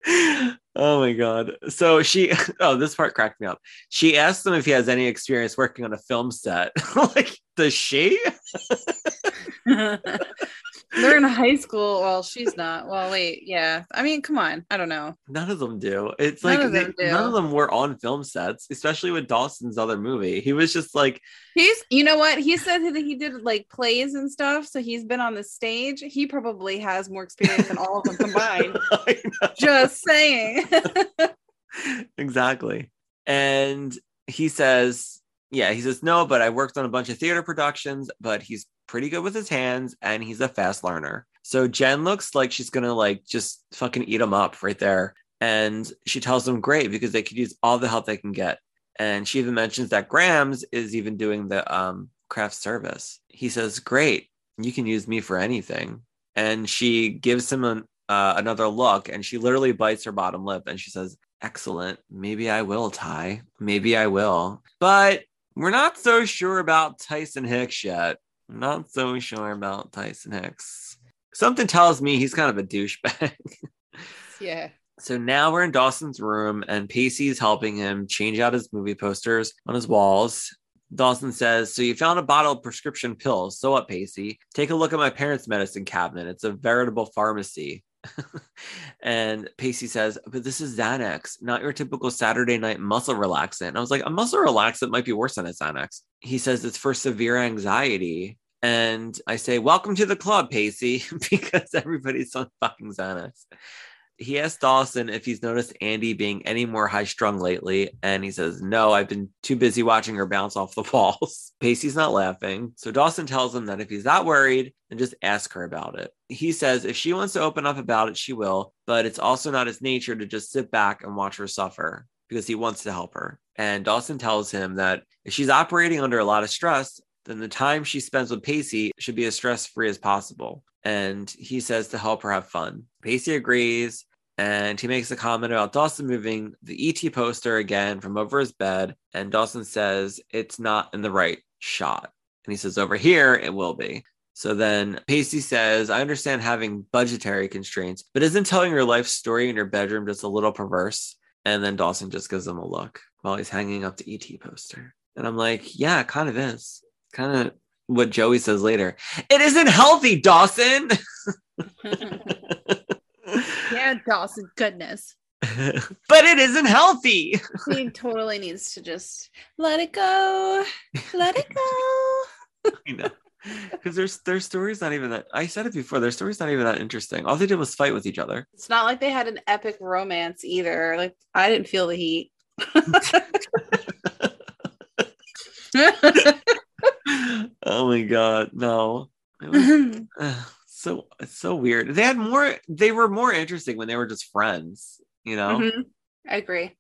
oh my god. So she oh this part cracked me up. She asked him if he has any experience working on a film set. like, does she? They're in high school. Well, she's not. Well, wait. Yeah. I mean, come on. I don't know. None of them do. It's None like of they- do. none of them were on film sets, especially with Dawson's other movie. He was just like, He's, you know what? He said that he did like plays and stuff. So he's been on the stage. He probably has more experience than all of them combined. Just saying. exactly. And he says, yeah, he says, no, but I worked on a bunch of theater productions, but he's pretty good with his hands and he's a fast learner. So Jen looks like she's gonna like just fucking eat him up right there. And she tells him great because they could use all the help they can get. And she even mentions that Grams is even doing the um, craft service. He says, great, you can use me for anything. And she gives him an, uh, another look and she literally bites her bottom lip and she says, excellent. Maybe I will, Ty. Maybe I will. But we're not so sure about Tyson Hicks yet. Not so sure about Tyson Hicks. Something tells me he's kind of a douchebag. yeah. so now we're in Dawson's room and Pacey's helping him change out his movie posters on his walls. Dawson says, So you found a bottle of prescription pills. So what, Pacey? Take a look at my parents' medicine cabinet. It's a veritable pharmacy. and Pacey says, But this is Xanax, not your typical Saturday night muscle relaxant. And I was like, A muscle relaxant might be worse than a Xanax. He says it's for severe anxiety. And I say, Welcome to the club, Pacey, because everybody's on fucking Xanax he asked Dawson if he's noticed Andy being any more high strung lately, and he says, No, I've been too busy watching her bounce off the walls. Pacey's not laughing. So Dawson tells him that if he's that worried, then just ask her about it. He says if she wants to open up about it, she will, but it's also not his nature to just sit back and watch her suffer because he wants to help her. And Dawson tells him that if she's operating under a lot of stress, then the time she spends with Pacey should be as stress free as possible. And he says to help her have fun. Pacey agrees and he makes a comment about Dawson moving the ET poster again from over his bed. And Dawson says it's not in the right shot. And he says, over here, it will be. So then Pacey says, I understand having budgetary constraints, but isn't telling your life story in your bedroom just a little perverse? And then Dawson just gives him a look while he's hanging up the ET poster. And I'm like, yeah, it kind of is. Kind of what Joey says later. It isn't healthy, Dawson. yeah, Dawson, goodness. but it isn't healthy. He totally needs to just let it go. Let it go. you know because there's their story's not even that i said it before their story's not even that interesting all they did was fight with each other It's not like they had an epic romance either. Like I didn't feel the heat. oh my god no It was- ugh, so it's so weird. They had more they were more interesting when they were just friends you know? Mhm. I agree.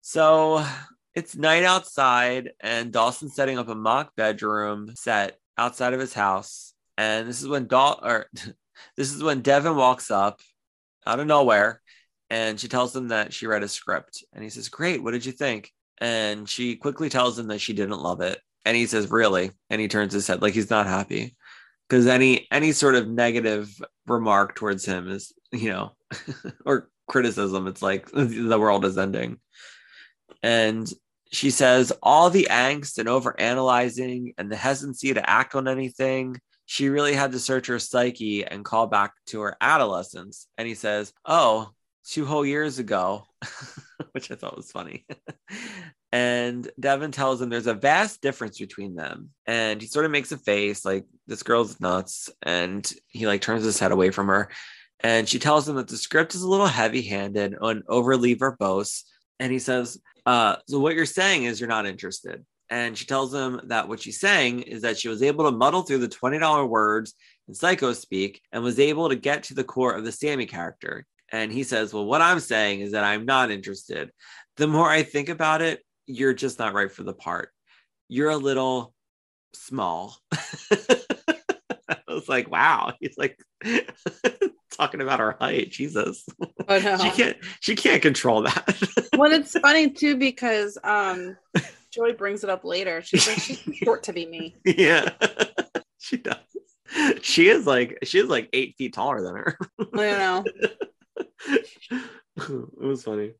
so it's night outside and dawson's setting up a mock bedroom set outside of his house. And this is when Daw or this is when devin walks up out of nowhere and she tells him that she read a script. And he says great what did you think? And she quickly tells him that she didn't love it. And he says really? And he turns his head like he's not happy because any any sort of negative remark towards him is you know or criticism it's like the world is ending. And she says all the angst and over analyzing and the hesitancy to act on anything. She really had to search her psyche and call back to her adolescence. And he says oh two whole years ago which i thought was funny and devin tells him there's a vast difference between them. And he sort of makes a face like this girl's nuts. And he like turns his head away from her. And she tells him that the script is a little heavy-handed and overly verbose. And he says uh, so what you're saying is you're not interested. And she tells him that what she's saying is that she was able to muddle through the $20 words in psycho speak and was able to get to the core of the sammy character. And he says well what i'm saying is that i'm not interested. The more i think about it you're just not right for the part. You're a little small. I was like wow. He's like talking about her height. Jesus. Oh, no. she can't she can't control that. Well, it's funny too because um, Joey brings it up later. She's like, she's short to be me. yeah. She does. She is like she is like eight feet taller than her. I don't know. it was funny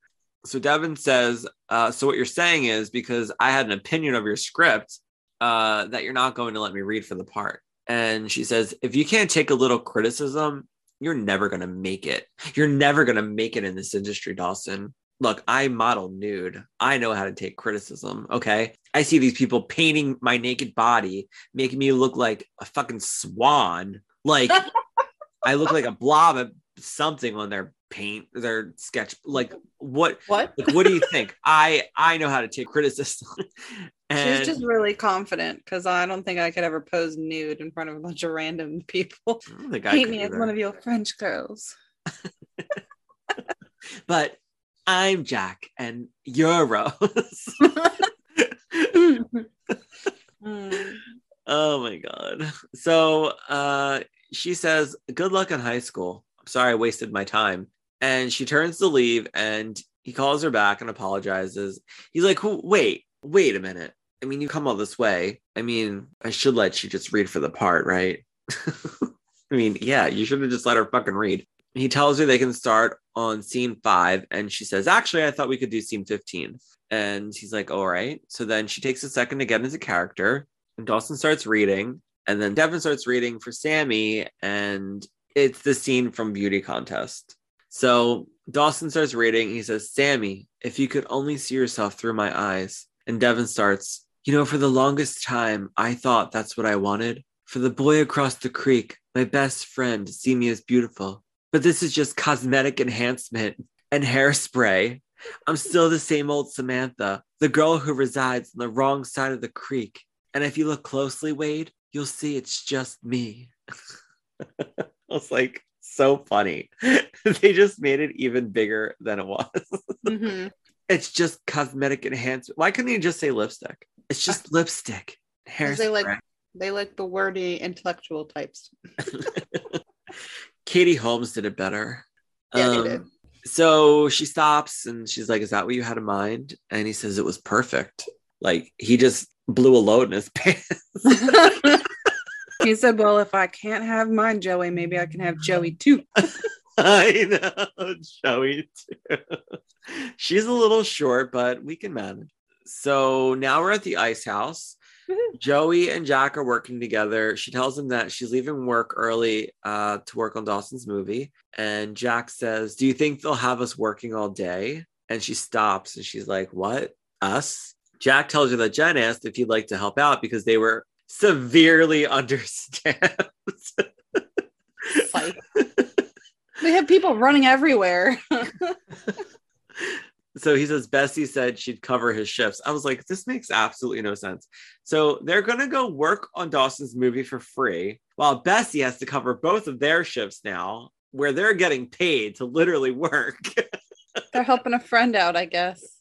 so devin says uh, so what you're saying is because i had an opinion of your script uh, that you're not going to let me read for the part. And she says if you can't take a little criticism you're never going to make it. You're never going to make it in this industry dawson. Look i model nude. I know how to take criticism okay? I see these people painting my naked body making me look like a fucking swan. Like i look like a blob of something on their paint their sketch like what What? like what do you think i i know how to take criticism and She's just really confident because I don't think I could ever pose nude in front of a bunch of random people. I don't I Paint me as one of your French girls. but i'm jack and you're rose Mm. oh my god so uh she says good luck in high school i'm sorry i wasted my time and she turns to leave and he calls her back and apologizes. He's like wait wait a minute. I mean you come all this way. I mean i should let you just read for the part right? I mean yeah you should have just let her fucking read. He tells her they can start on scene five and she says actually i thought we could do scene 15 and he's like all right. So then she takes a second to get into character and dawson starts reading and then devin starts reading for sammy and it's the scene from beauty contest so dawson starts reading. He says sammy if you could only see yourself through my eyes. And devin starts you know for the longest time i thought that's what i wanted. For the boy across the creek my best friend to see me as beautiful. But this is just cosmetic enhancement and hairspray. I'm still the same old Samantha, the girl who resides on the wrong side of the creek. And if you look closely, Wade, you'll see it's just me. I was like, so funny. they just made it even bigger than it was. Mhm. it's just cosmetic enhancement. Why couldn't you just say lipstick? It's just lipstick. 'Cause they like they like the wordy intellectual types. Katie Holmes did it better. Yeah, they Um, did. So she stops and she's like, Is that what you had in mind? And he says it was perfect. Like he just blew a load in his pants. He said, "Well, if I can't have mine, Joey, maybe I can have Joey too." I know, Joey too. She's a little short, but we can manage. So now we're at the ice house. Joey and Jack are working together. She tells him that she's leaving work early uh, to work on Dawson's movie. And Jack says, Do you think they'll have us working all day? And she stops and she's like, What? Us? Jack tells her that Jen asked if he'd like to help out because they were severely understaffed. Psych. we have people running everywhere. so he says Bessie said she'd cover his shifts. I was like, this makes absolutely no sense. So they're gonna go work on Dawson's movie for free, while Bessie has to cover both of their shifts now, where they're getting paid to literally work. They're helping a friend out, I guess.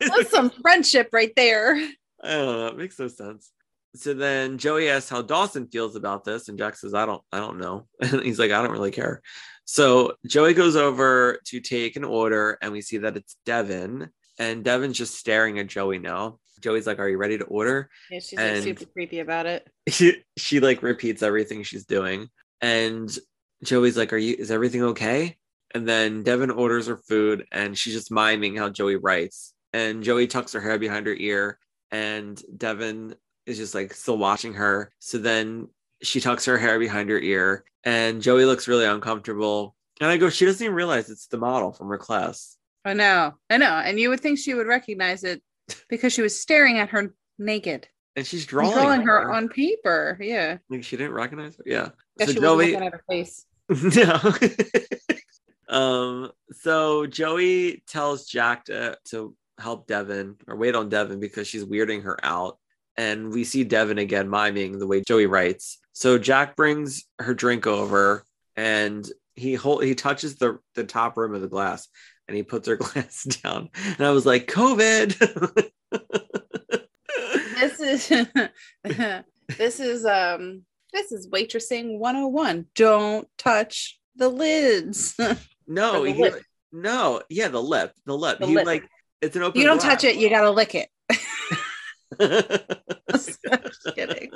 That's some friendship right there. I don't know. It makes no sense. So then Joey asks how Dawson feels about this, and Jack says, "I don't, I don't know." And he's like, "I don't really care." So Joey goes over to take an order, and we see that it's Devin, and Devin's just staring at Joey now. Joey's like, "Are you ready to order?" Yeah, she's And- like super creepy about it. She, she like repeats everything she's doing, and Joey's like, "Are you? Is everything okay?" And then Devin orders her food, and she's just miming how Joey writes. And Joey tucks her hair behind her ear, and Devin is just like still watching her. So then she tucks her hair behind her ear, and Joey looks really uncomfortable. And I go, she doesn't even realize it's the model from her class. I know, I know. And you would think she would recognize it because she was staring at her naked, And she's drawing, drawing her her. on paper. Yeah, Like she didn't recognize her. Yeah. So she Joey, was at her face. no. um, so Joey tells Jack to, to help Devin or wait on Devin because she's weirding her out. And we see Devin again miming the way Joey writes. So Jack brings her drink over and he hold, he touches the, the top rim of the glass and he puts her glass down. And I was like, COVID. This is this is um this is waitressing 101. Don't touch the lids. no, the he, no, yeah, the lip, the lip. The he lip. like it's an open. you don't touch it, you gotta lick it. Just kidding.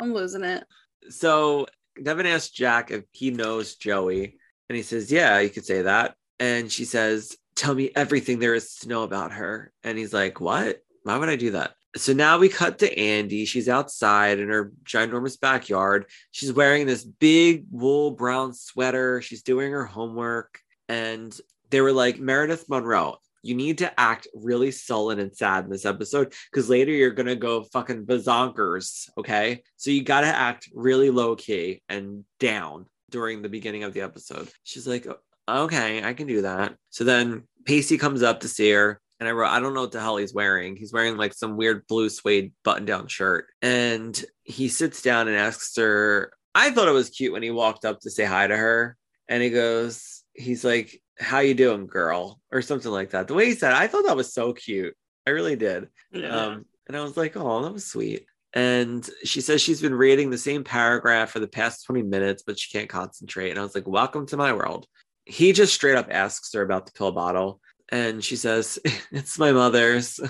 I'm losing it. So Devin asks Jack if he knows Joey, and he says, Yeah, you could say that. And she says, Tell me everything there is to know about her. And he's like, What? Why would I do that? So now we cut to Andy. She's outside in her ginormous backyard. She's wearing this big wool brown sweater. She's doing her homework. And they were like, Meredith Monroe, you need to act really sullen and sad in this episode because later you're gonna go fucking bazonkers. Okay. So you gotta act really low key and down during the beginning of the episode. She's like, okay, I can do that. So then Pacey comes up to see her. And I wrote, I don't know what the hell he's wearing. He's wearing like some weird blue suede button down shirt. And he sits down and asks her, I thought it was cute when he walked up to say hi to her. And he goes, he's like, how you doing, girl? Or something like that. The way he said, it, I thought that was so cute. I really did. Um, and I was like, oh, that was sweet. And she says she's been reading the same paragraph for the past 20 minutes, but she can't concentrate. And I was like, welcome to my world. He just straight up asks her about the pill bottle. And she says, it's my mother's.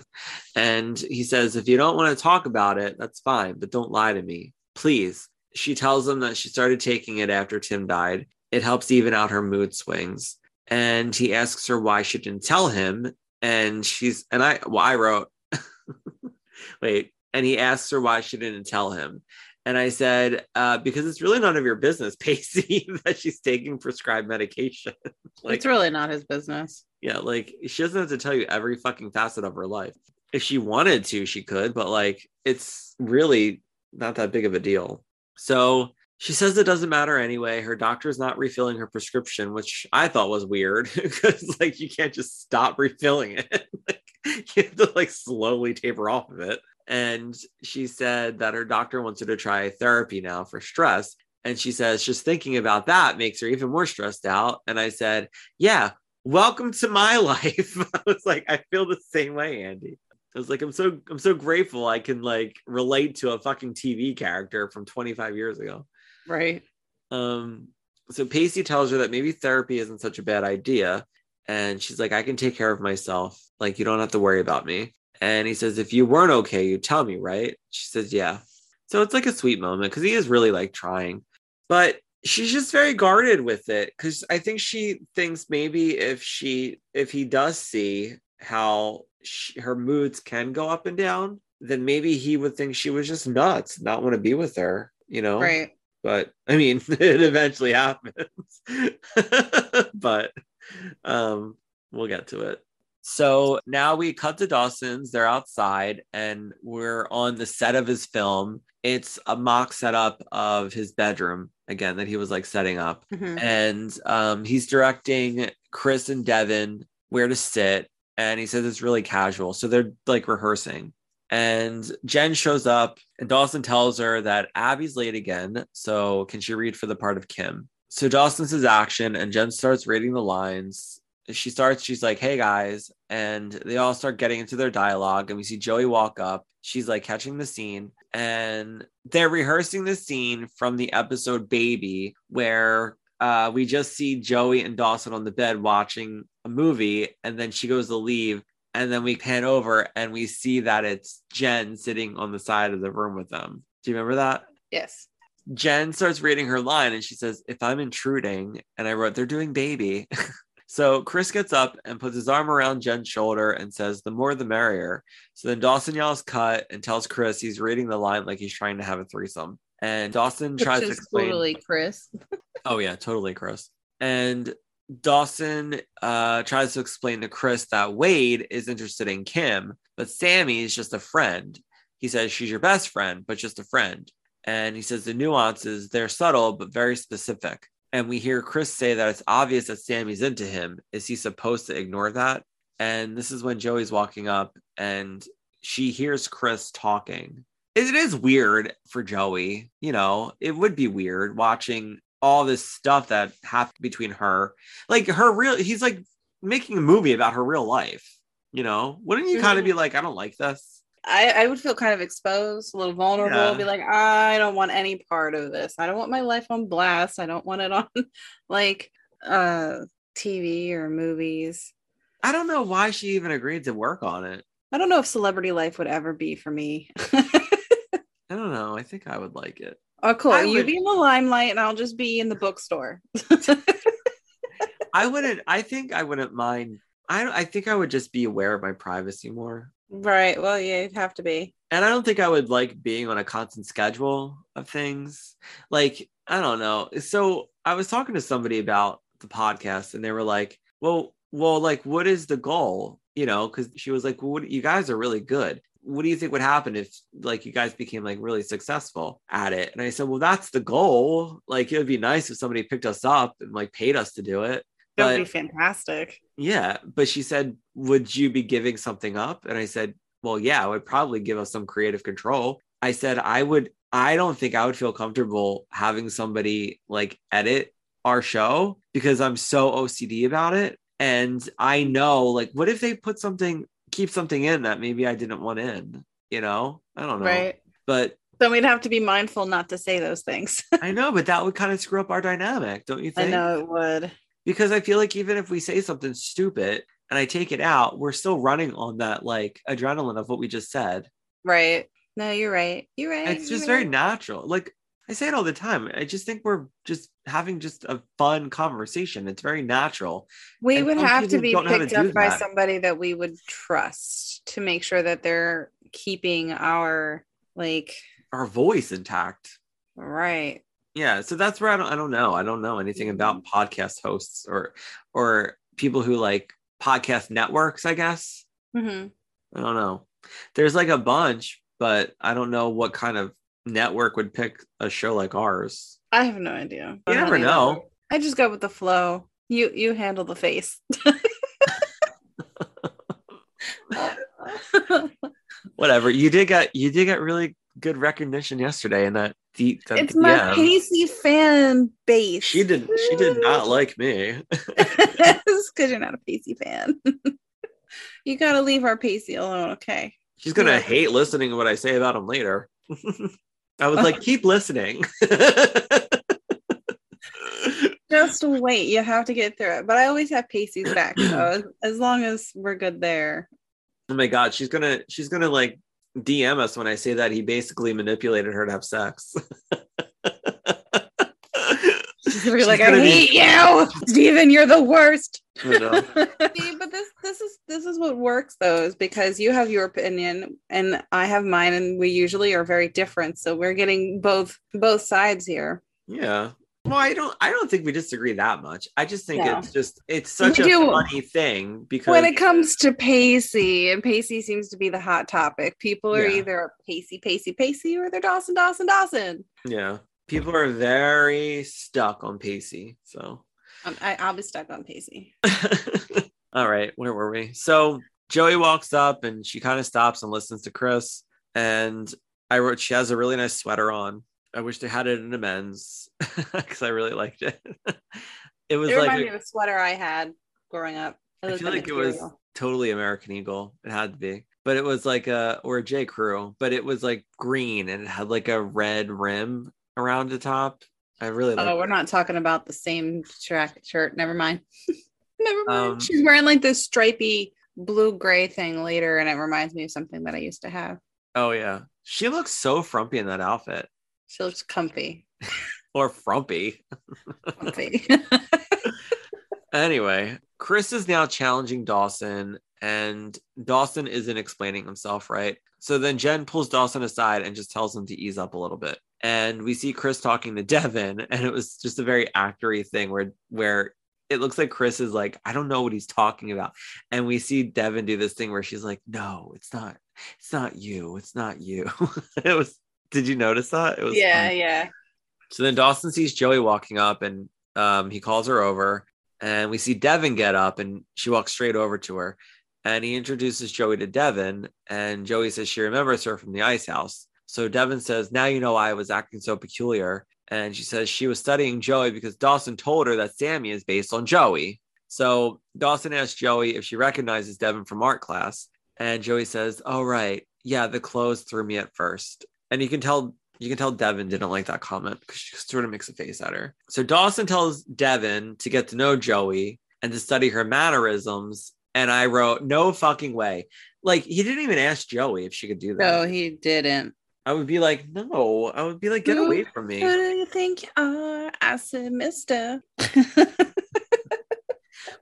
And he says, if you don't want to talk about it, that's fine, but don't lie to me, please. She tells him that she started taking it after Tim died. It helps even out her mood swings. And he asks her why she didn't tell him. And she's, and I, well, I wrote, wait, and he asks her why she didn't tell him. And I said, uh, because it's really none of your business, Pacey, that she's taking prescribed medication. like, it's really not his business. yeah, like she doesn't have to tell you every fucking facet of her life. If she wanted to, she could, but like it's really not that big of a deal. So she says it doesn't matter anyway. Her doctor's not refilling her prescription, which I thought was weird because like you can't just stop refilling it. like, you have to like slowly taper off of it. And she said that her doctor wants her to try therapy now for stress. And she says, just thinking about that makes her even more stressed out. And I said, yeah, welcome to my life. I was like, I feel the same way, Andy. I was like, I'm so I'm so grateful I can like relate to a fucking TV character from 25 years ago. Right. Um, so Pacey tells her that maybe therapy isn't such a bad idea. And she's like, I can take care of myself. Like, you don't have to worry about me. And he says, If you weren't okay, you'd tell me, right? She says, Yeah. So it's like a sweet moment because he is really like trying. But she's just very guarded with it because I think she thinks maybe if she, if he does see how she, her moods can go up and down, then maybe he would think she was just nuts, not want to be with her, you know? Right. But I mean, it eventually happens. but um, we'll get to it. So now we cut to Dawson's. They're outside and we're on the set of his film. It's a mock setup of his bedroom again that he was like setting up. Mhm. And um, he's directing Chris and Devin where to sit. And he says it's really casual. So they're like rehearsing. And Jen shows up and Dawson tells her that Abby's late again. So can she read for the part of Kim? So Dawson says action and Jen starts reading the lines. She starts, she's like, hey guys. And they all start getting into their dialogue. And we see Joey walk up. She's like catching the scene. And they're rehearsing the scene from the episode Baby, where uh, we just see Joey and Dawson on the bed watching a movie. And then she goes to leave. And then we pan over and we see that it's Jen sitting on the side of the room with them. Do you remember that? Yes. Jen starts reading her line and she says, If I'm intruding, and I wrote, They're doing baby. so Chris gets up and puts his arm around Jen's shoulder and says, The more the merrier. So then Dawson yells cut and tells Chris he's reading the line like he's trying to have a threesome. And Dawson tries to explain. totally Chris. Oh yeah, totally, Chris. And Dawson uh, tries to explain to Chris that Wade is interested in Kim, but Sammy is just a friend. He says she's your best friend, but just a friend. And he says the nuances, they're subtle, but very specific. And we hear Chris say that it's obvious that Sammy's into him. Is he supposed to ignore that? And this is when Joey's walking up and she hears Chris talking. It is weird for Joey. You know, it would be weird watching all this stuff that happened between her. Like her real, he's like making a movie about her real life. You know, wouldn't you kind of be like, I don't like this? I, I would feel kind of exposed, a little vulnerable, Yeah. be like, I don't want any part of this. I don't want my life on blast. I don't want it on like uh TV or movies. I don't know why she even agreed to work on it. I don't know if celebrity life would ever be for me. I don't know. I think I would like it. Oh, cool. I You would- be in the limelight and I'll just be in the bookstore. I wouldn't. I think I wouldn't mind. I I think I would just be aware of my privacy more. right. Well, yeah, you'd have to be. and I don't think I would like being on a constant schedule of things. Like, I don't know. So I was talking to somebody about the podcast, and they were like, "Well, well, like, what is the goal?" You know, because she was like, "Well, what, you guys are really good. What do you think would happen if like you guys became like really successful at it?" And I said, "Well, that's the goal. Like, it would be nice if somebody picked us up and like paid us to do it." That would be fantastic. yeah, but she said, "Would you be giving something up?" And I said, "Well, yeah, I would probably give us some creative control." I said, "I would I don't think I would feel comfortable having somebody like edit our show because I'm so OCD about it and I know like what if they put something keep something in that maybe I didn't want in, you know? I don't know. Right. But then we'd have to be mindful not to say those things. I know, but that would kind of screw up our dynamic, don't you I think? know it would. because I feel like even if we say something stupid and I take it out, we're still running on that like adrenaline of what we just said. Right. No, you're right. You're right. It's just you're very right. natural. Like I say it all the time. I just think we're just having just a fun conversation. It's very natural. We and would have to be how to picked up by that. somebody that we would trust to make sure that they're keeping our like Our voice intact. right. Yeah. So that's where I don't I don't know. I don't know anything about Mm-hmm. podcast hosts or or people who like podcast networks, I guess. Mhm. I don't know. There's like a bunch, but I don't know what kind of network would pick a show like ours. I have no idea. You never know. I just go with the flow. You you handle the face. Whatever. You did get you did get really good recognition yesterday in that deep it's my DM. Pacey fan base. She did she did not like me. it's because you're not a Pacey fan. you gotta leave our Pacey alone, okay? She's gonna Yeah. hate listening to what I say about him later. I was like, keep listening. Just wait. You have to get through it. But I always have Pacey's back. So as, as long as we're good there. oh my god, she's gonna she's gonna like DM us when I say that he basically manipulated her to have sex. We're like, I gonna be- hate you, Steven. You're the worst. You know? See, but this this is this is what works though, is because you have your opinion and I have mine, and we usually are very different. So we're getting both both sides here. Yeah. Well, I don't. I don't think we disagree that much. I just think No. it's just it's such We a do- funny thing because When it comes to Pacey, and Pacey seems to be the hot topic, people are Yeah. either Pacey, Pacey, Pacey, or they're Dawson, Dawson, Dawson. yeah, people are very stuck on Pacey. So, Um, I, I'll be stuck on Pacey. all right, where were we? So Joey walks up and she kind of stops and listens to Chris. And I wrote she has a really nice sweater on. I wish they had it in a men's because I really liked it. it was It like reminded a- me of a sweater I had growing up. I feel like it was totally American Eagle. It had to be. But it was like a or a J. Crew, but it was like green and it had like a red rim around the top. I really like Oh, we're not talking about the same track shirt. Never mind. Never mind. Um, She's wearing like this stripy blue gray thing later, and it reminds me of something that I used to have. Oh yeah. She looks so frumpy in that outfit. She looks comfy. Or frumpy. comfy. Anyway, Chris is now challenging Dawson, and Dawson isn't explaining himself right. So then Jen pulls Dawson aside and just tells him to ease up a little bit. And we see Chris talking to Devin, and it was just a very actory thing where where it looks like Chris is like, I don't know what he's talking about. And we see Devin do this thing where she's like, No, it's not, it's not you, it's not you. it was did you notice that? It was yeah, fun. yeah. So then Dawson sees Joey walking up and um, he calls her over. And we see Devin get up and she walks straight over to her. And he introduces Joey to Devin. And Joey says she remembers her from the ice house. So Devin says, Now you know why I was acting so peculiar. And she says she was studying Joey because Dawson told her that Sammy is based on Joey. So Dawson asks Joey if she recognizes Devin from art class. And Joey says, Oh, right. Yeah, the clothes threw me at first. And you can tell you can tell Devin didn't like that comment because she sort of makes a face at her. So Dawson tells Devin to get to know Joey and to study her mannerisms. And I wrote, no fucking way. Like he didn't even ask Joey if she could do that. No, he didn't. I would be like, no. I would be like, get Who- away from me. Who do you think you are? I said, Mister.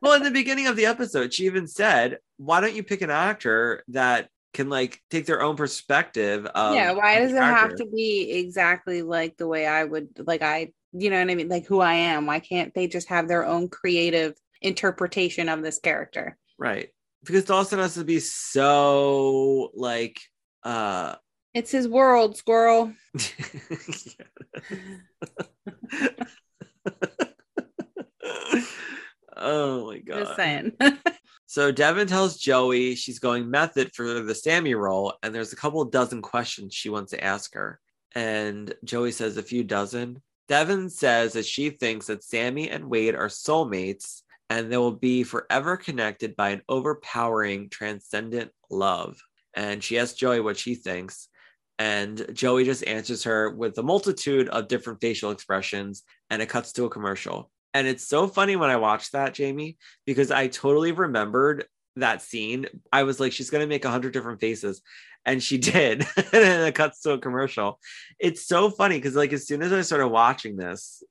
Well, in the beginning of the episode, she even said, why don't you pick an actor that can like take their own perspective of yeah. Why of does the it have to be exactly like the way I would like? I, you know what I mean? Like who I am. Why can't they just have their own creative interpretation of this character? Right. Because Dawson has to be so like uh It's his world, squirrel. oh my god. Just saying. So Devin tells Joey she's going method for the Sammy role, and there's a couple dozen questions she wants to ask her. And Joey says a few dozen. Devin says that she thinks that Sammy and Wade are soulmates and they will be forever connected by an overpowering, transcendent love. And she asks Joey what she thinks. And Joey just answers her with a multitude of different facial expressions, and it cuts to a commercial. And it's so funny when I watched that, Jamie, because I totally remembered that scene. I was like, she's going to make a hundred different faces. And she did. and it cuts to a commercial. It's so funny because, like, as soon as I started watching this,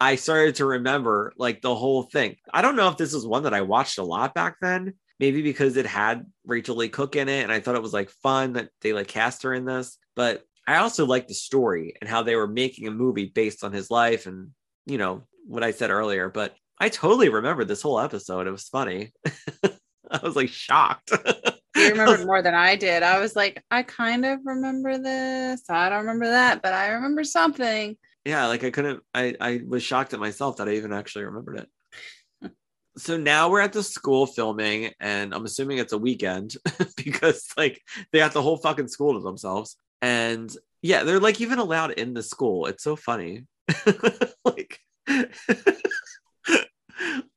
I started to remember like the whole thing. I don't know if this was one that I watched a lot back then. Maybe because it had Rachael Leigh Cook in it, and I thought it was like fun that they like cast her in this. But I also like the story and how they were making a movie based on his life and you know what I said earlier. But I totally remember this whole episode. It was funny. I was like shocked. you remembered more than I did. I was like, I kind of remember this. I don't remember that, but I remember something. yeah like i couldn't i i was shocked at myself that i even actually remembered it so now we're at the school filming and i'm assuming it's a weekend because like they got the whole fucking school to themselves. And yeah they're like even allowed in the school. It's so funny. Like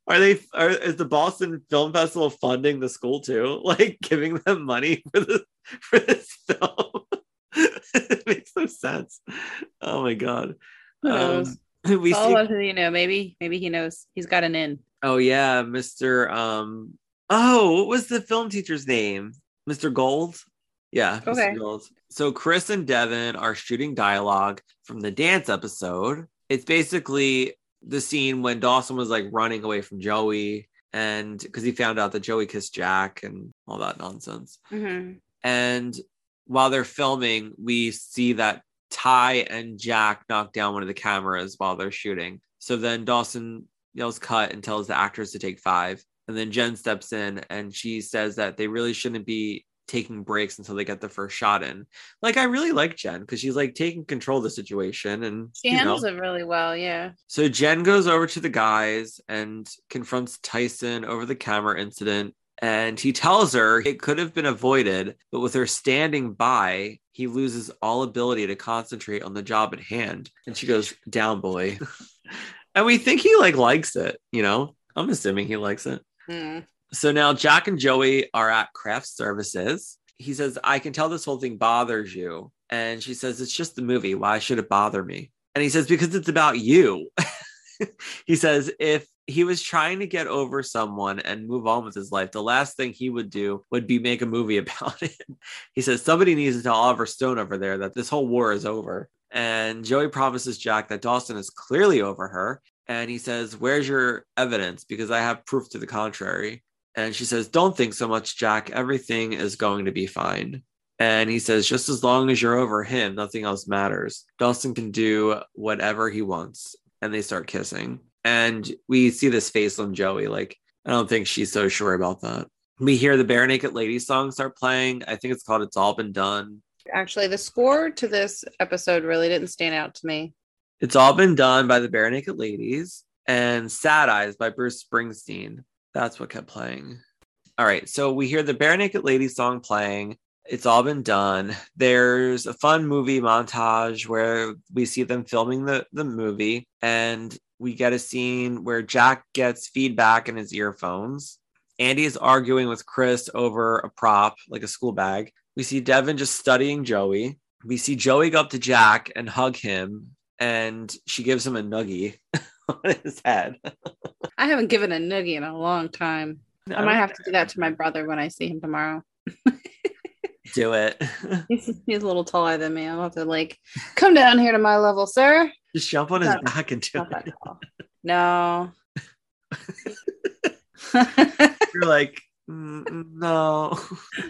are they are is the boston film festival funding the school too? Like giving them money for the for this film? It makes no sense. Oh my god. Who knows? um, we All see of you know, maybe maybe he knows. He's got an in. Oh yeah mr um oh what was the film teacher's name mr gold yeah Mr. Okay. gold so chris and devin are shooting dialogue from the dance episode it's basically the scene when dawson was like running away from joey and because he found out that Joey kissed Jack and all that nonsense. hmm And while they're filming, we see that Ty and Jack knock down one of the cameras while they're shooting. So then Dawson yells cut and tells the actors to take five. And then Jen steps in and she says that they really shouldn't be taking breaks until they get the first shot in. Like, I really like Jen because she's like taking control of the situation. And She you know. handles it really well. Yeah. So Jen goes over to the guys and confronts Tyson over the camera incident. And he tells her it could have been avoided, but with her standing by, he loses all ability to concentrate on the job at hand. And she goes, Down, boy. and we think he like likes it, you know? I'm assuming he likes it. Mm. So now Jack and Joey are at craft services. He says, I can tell this whole thing bothers you. And she says, It's just the movie. Why should it bother me? And he says, Because it's about you. he says, If he was trying to get over someone and move on with his life, the last thing he would do would be make a movie about it. he says, Somebody needs to tell Oliver Stone over there that this whole war is over. And Joey promises Jack that Dawson is clearly over her. And he says, Where's your evidence? Because I have proof to the contrary. And she says, Don't think so much, Jack. Everything is going to be fine. And he says, Just as long as you're over him, nothing else matters. Dawson can do whatever he wants. And they start kissing. And we see this face on Joey. Like, I don't think she's so sure about that. We hear the Barenaked Ladies song start playing. I think it's called It's All Been Done. Actually, the score to this episode really didn't stand out to me. It's All Been Done by the Barenaked Ladies and Sad Eyes by Bruce Springsteen. That's what kept playing. All right. So we hear the Barenaked Ladies song playing. It's all been done. There's a fun movie montage where we see them filming the, the movie, and we get a scene where Jack gets feedback in his earphones. Andy is arguing with Chris over a prop, like a school bag. We see Devin just studying Joey. We see Joey go up to Jack and hug him, and she gives him a nuggie on his head. I haven't given a noogie in a long time. I might have to do that to my brother when I see him tomorrow. do it. He's, he's a little taller than me. I'll have to like come down here to my level, sir. Just jump on his Not- back and do it. No. You're like, "Mm, no.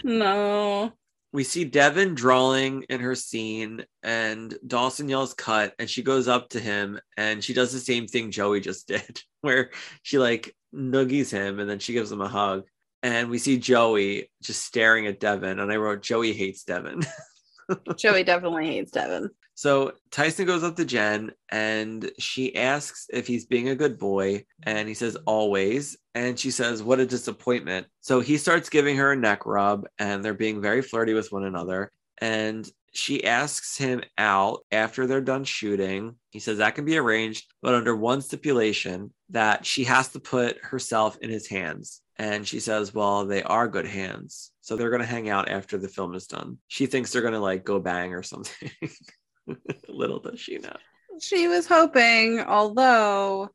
no. We see Devin drawing in her scene, and Dawson yells cut, and she goes up to him and she does the same thing Joey just did, where she like noogies him and then she gives him a hug. And we see Joey just staring at Devin, and I wrote, Joey hates Devin. Joey definitely hates Devin. So Tyson goes up to Jen and she asks if he's being a good boy. And he says, always. And she says, what a disappointment. So he starts giving her a neck rub and they're being very flirty with one another. And she asks him out after they're done shooting. He says that can be arranged, but under one stipulation that she has to put herself in his hands. And she says, Well, they are good hands. So they're going to hang out after the film is done. She thinks they're going to like go bang or something. Little does she know. She was hoping, although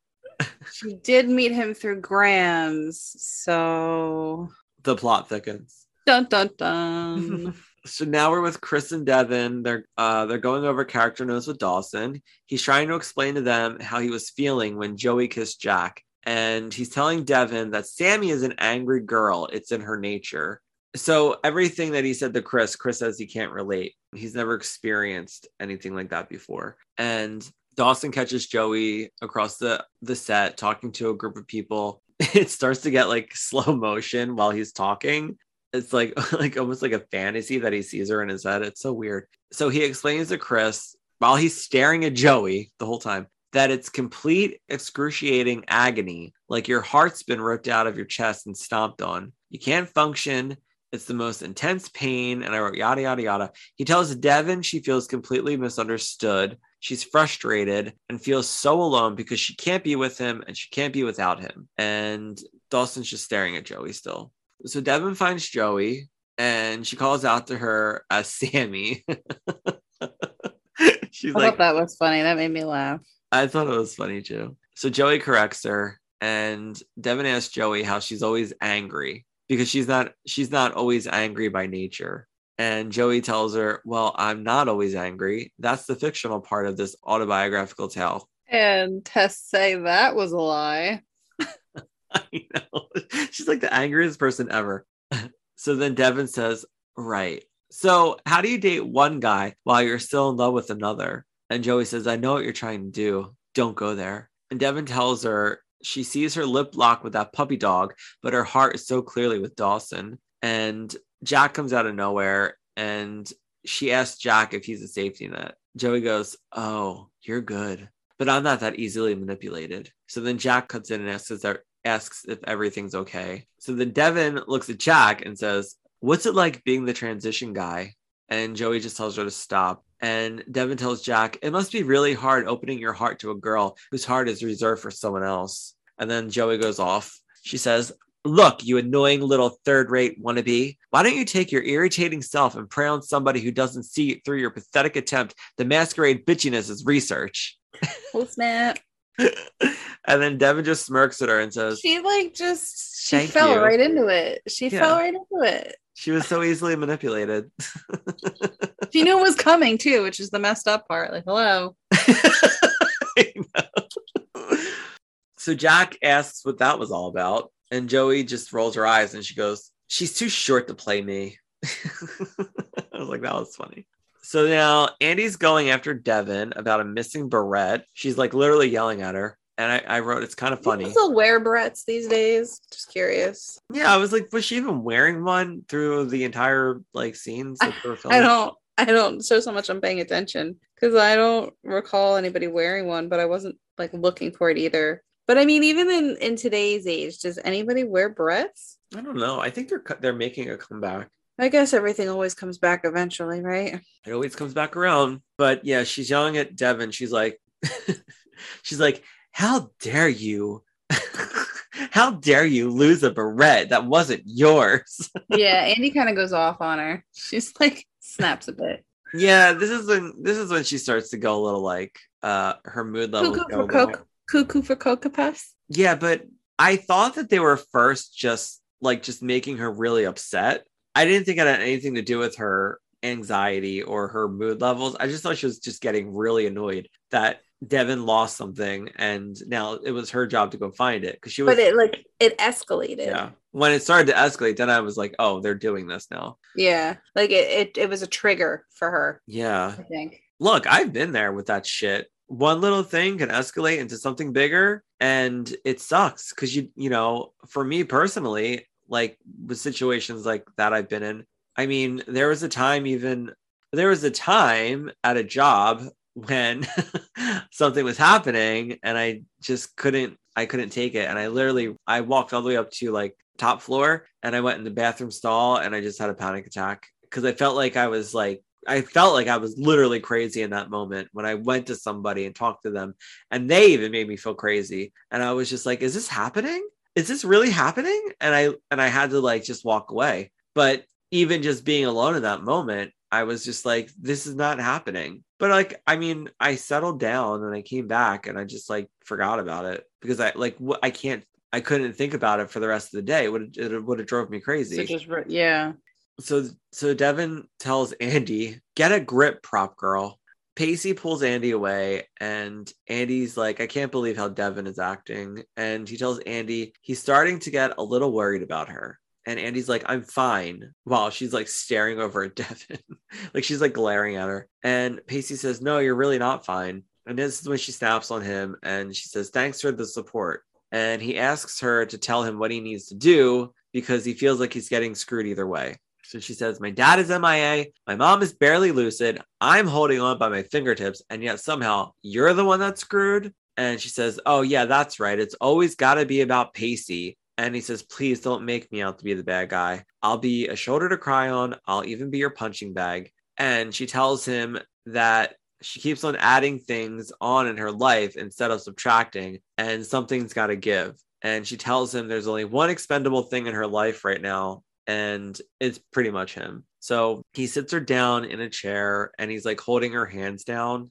she did meet him through Grams. So The plot thickens. dun dun dun. So now we're with Chris and Devin. They're uh, they're going over character notes with Dawson. He's trying to explain to them how he was feeling when Joey kissed Jack, and he's telling Devin that Sammy is an angry girl. It's in her nature. So everything that he said to Chris, Chris says he can't relate. He's never experienced anything like that before. And Dawson catches Joey across the the set talking to a group of people. It starts to get like slow motion while he's talking it's like like almost like a fantasy that he sees her in his head. It's so weird. So he explains to Chris while he's staring at Joey the whole time that it's complete excruciating agony, like your heart's been ripped out of your chest and stomped on. You can't function. It's the most intense pain. And I wrote yada yada yada. He tells Devin she feels completely misunderstood. She's frustrated and feels so alone because she can't be with him and she can't be without him. And Dawson's just staring at Joey still. So Devin finds Joey and she calls out to her as Sammy. She's I like, thought that was funny. That made me laugh. I thought it was funny too. So Joey corrects her and Devin asks Joey how she's always angry because she's not she's not always angry by nature. And Joey tells her, "Well, I'm not always angry. That's the fictional part of this autobiographical tale." And Tess say that was a lie. I know. She's like the angriest person ever. so then Devin says, Right. So, how do you date one guy while you're still in love with another? And Joey says, I know what you're trying to do. Don't go there. And Devin tells her she sees her lip lock with that puppy dog, but her heart is so clearly with Dawson. And Jack comes out of nowhere and she asks Jack if he's a safety net. Joey goes, Oh, you're good. But I'm not that easily manipulated. So then Jack cuts in and asks asks if everything's okay. So then Devin looks at Jack and says, What's it like being the transition guy? And Joey just tells her to stop. And Devin tells Jack, It must be really hard opening your heart to a girl whose heart is reserved for someone else. And then Joey goes off. She says, Look, you annoying little third rate wannabe. Why don't you take your irritating self and prey on somebody who doesn't see through your pathetic attempt to masquerade bitchiness as research? Oh snap! and then Devin just smirks at her and says, She like just she Thank fell you. right into it. She Yeah. fell right into it. She was so easily manipulated. She knew it was coming too, which is the messed up part. Like, hello. So Jack asks what that was all about, and Joey just rolls her eyes and she goes, She's too short to play me. I was like, That was funny. So now Andy's going after Devin about a missing barrette. She's like literally yelling at her. And I, I wrote, It's kind of funny. People still wear barrettes these days. Just curious. Yeah, I was like, Was she even wearing one through the entire like scenes that they were I don't I don't show so much I'm paying attention because I don't recall anybody wearing one, but I wasn't like looking for it either. But I mean, even in in today's age, does anybody wear barrettes? I don't know. I think they're they're making a comeback. I guess everything always comes back eventually, right? It always comes back around. But yeah, she's yelling at Devin. She's like, she's like, how dare you? how dare you lose a beret that wasn't yours? Yeah, Andy kind of goes off on her. She's like snaps a bit. yeah, this is when this is when she starts to go a little like uh her mood level. Cuckoo for coke, cuckoo for cocoa puffs. Yeah, but I thought that they were first just like just making her really upset. I didn't think it had anything to do with her anxiety or her mood levels. I just thought she was just getting really annoyed that Devin lost something and now it was her job to go find it because she was But it like it escalated. yeah. When it started to escalate, then I was like, oh, they're doing this now. Yeah, like it, it it was a trigger for her. Yeah. I think. look, I've been there with that shit. One little thing can escalate into something bigger and it sucks because you, you know, for me personally, like with situations like that I've been in, I mean, there was a time even there was a time at a job when something was happening and I just couldn't I couldn't take it. And I literally I walked all the way up to like top floor and I went in the bathroom stall and I just had a panic attack because I felt like I was like I felt like I was literally crazy in that moment when I went to somebody and talked to them and they even made me feel crazy and I was just like is this happening? Is this really happening? And I and I had to like just walk away. But even just being alone in that moment, I was just like this is not happening. But like I mean, I settled down and I came back and I just like forgot about it because I like wh- I can't I couldn't think about it for the rest of the day. It would it would have drove me crazy So just yeah. So so Devin tells Andy, "Get a grip, prop girl." Pacey pulls Andy away, and Andy's like, "I can't believe how Devin is acting." And he tells Andy he's starting to get a little worried about her. And Andy's like, "I'm fine," while she's like staring over at Devin, like she's like glaring at her. And Pacey says, "No, you're really not fine." And this is when she snaps on him, and she says, "Thanks for the support." And he asks her to tell him what he needs to do because he feels like he's getting screwed either way. So she says, My dad is MIA. My mom is barely lucid. I'm holding on by my fingertips. And yet somehow you're the one that's screwed. And she says, Oh, yeah, that's right. It's always got to be about Pacey. And he says, Please don't make me out to be the bad guy. I'll be a shoulder to cry on. I'll even be your punching bag. And she tells him that she keeps on adding things on in her life instead of subtracting, and something's got to give. And she tells him there's only one expendable thing in her life right now, and it's pretty much him. So he sits her down in a chair and he's like holding her hands down.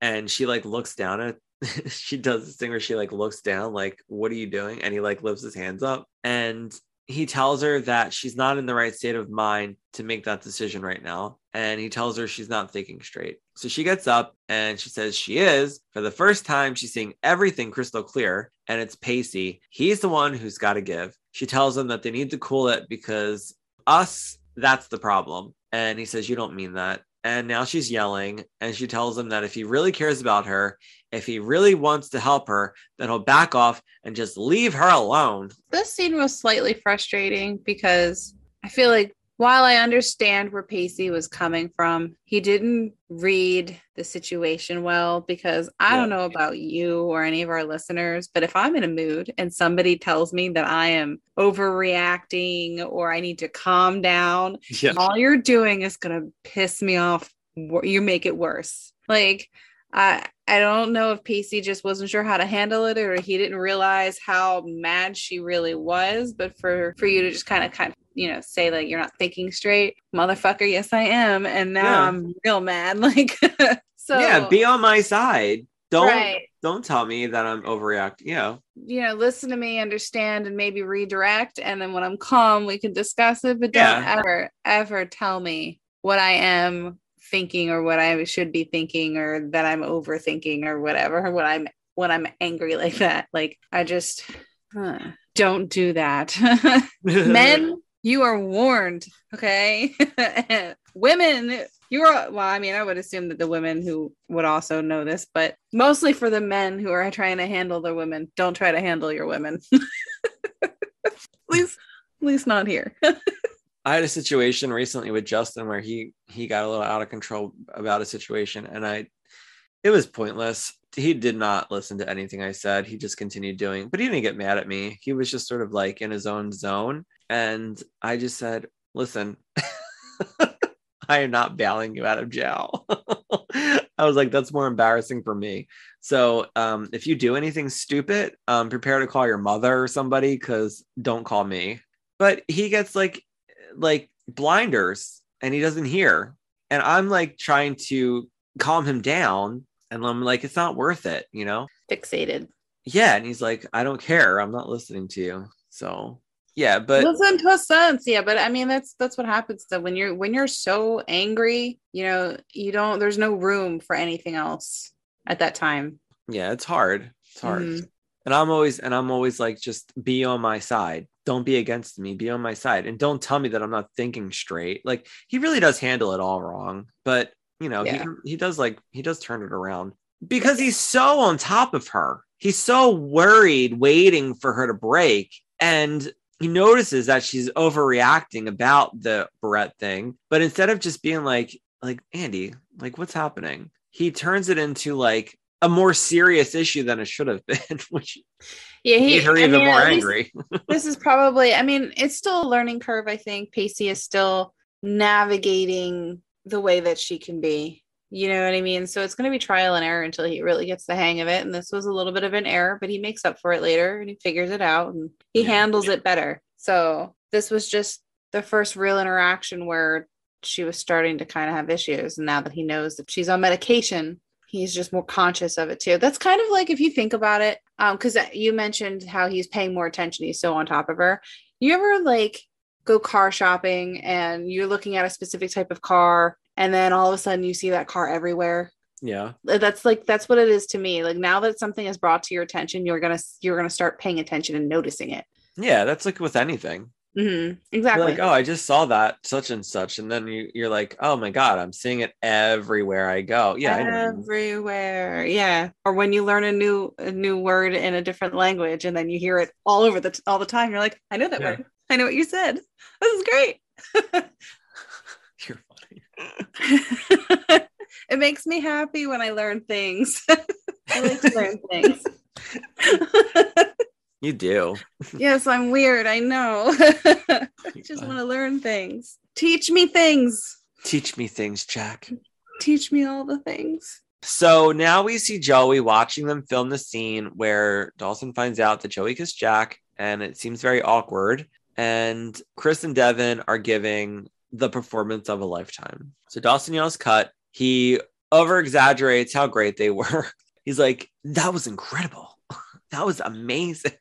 And she like looks down at she does this thing where she like looks down, like, what are you doing? And he like lifts his hands up and he tells her that she's not in the right state of mind to make that decision right now. And he tells her she's not thinking straight. So she gets up and she says she is. For the first time, she's seeing everything crystal clear. And it's Pacey. He's the one who's got to give. She tells him that they need to cool it because us, that's the problem. And he says, You don't mean that. And now she's yelling. And she tells him that if he really cares about her, if he really wants to help her, then he'll back off and just leave her alone. This scene was slightly frustrating because I feel like while I understand where Pacey was coming from, he didn't read the situation well because I Yeah. don't know about you or any of our listeners, but if I'm in a mood and somebody tells me that I am overreacting or I need to calm down, Yeah. all you're doing is going to piss me off. You make it worse. Like, I I don't know if Pacey just wasn't sure how to handle it or he didn't realize how mad she really was. But for for you to just kind of kind of you know say like you're not thinking straight, motherfucker, yes I am, and now Yeah. I'm real mad. Like, so yeah, be on my side. Don't right. don't tell me that I'm overreacting. Yeah. you know, listen to me, understand, and maybe redirect. And then when I'm calm, we can discuss it. But don't ever, ever tell me what I am thinking or what I should be thinking or that I'm overthinking or whatever. Or what I'm when I'm angry like that. Like I just huh, don't do that. Men, you are warned. Okay. women, you are well, I mean, I would assume that the women who would also know this, but mostly for the men who are trying to handle their women, don't try to handle your women. at least at least not here. I had a situation recently with Justin where he he got a little out of control about a situation and I it was pointless. He did not listen to anything I said. He just continued doing, but he didn't get mad at me. He was just sort of like in his own zone and I just said, "Listen, I am not bailing you out of jail." I was like, that's more embarrassing for me. So um, if you do anything stupid, um, prepare to call your mother or somebody because don't call me. But he gets like like blinders and he doesn't hear. And I'm like trying to calm him down. And I'm like, it's not worth it, you know? Fixated. Yeah. And he's like, I don't care. I'm not listening to you. So yeah, but listen to a sense yeah but i mean that's that's what happens though when you're when you're so angry you know you don't there's no room for anything else at that time yeah, it's hard. It's hard. Mhm. And I'm always and I'm always like, just be on my side. Don't be against me. Be on my side. And don't tell me that I'm not thinking straight. Like he really does handle it all wrong. But you know, Yeah. he he does like he does turn it around because he's so on top of her. He's so worried, waiting for her to break. And he notices that she's overreacting about the barrette thing. But instead of just being like, like, Andy, like what's happening? He turns it into like a more serious issue than it should have been, which yeah he made her I even mean, more angry. this is probably i mean it's still a learning curve i think pacey is still navigating the way that she can be you know what i mean? So it's going to be trial and error until he really gets the hang of it and this was a little bit of an error but he makes up for it later and he figures it out and he Yeah. handles it better. So this was just the first real interaction where she was starting to kind of have issues and now that he knows that she's on medication he's just more conscious of it too. That's kind of like if you think about it um because you mentioned how he's paying more attention he's so on top of her. You ever like go car shopping and you're looking at a specific type of car and then all of a sudden you see that car everywhere yeah. that's like that's what it is to me like now that something is brought to your attention you're gonna you're gonna start paying attention and noticing it Yeah. That's like with anything. hmm You're exactly like, oh, I just saw that such and such. And then you, you're like, oh my God, I'm seeing it everywhere I go. Yeah. Everywhere yeah or when you learn a new a new word in a different language and then you hear it all over the all the time you're like i know that Yeah. word i know what you said this is great You're. it makes me happy when i learn things. I like to learn things. You do. yes i'm weird i know. I just want to learn things. Teach me things. Teach me things, Jack. teach me all the things. So now we see Joey watching them film the scene where Dawson finds out that Joey kissed Jack, and it seems very awkward. And Chris and Devin are giving the performance of a lifetime. So Dawson yells cut. He over exaggerates how great they were. He's like, that was incredible. That was amazing.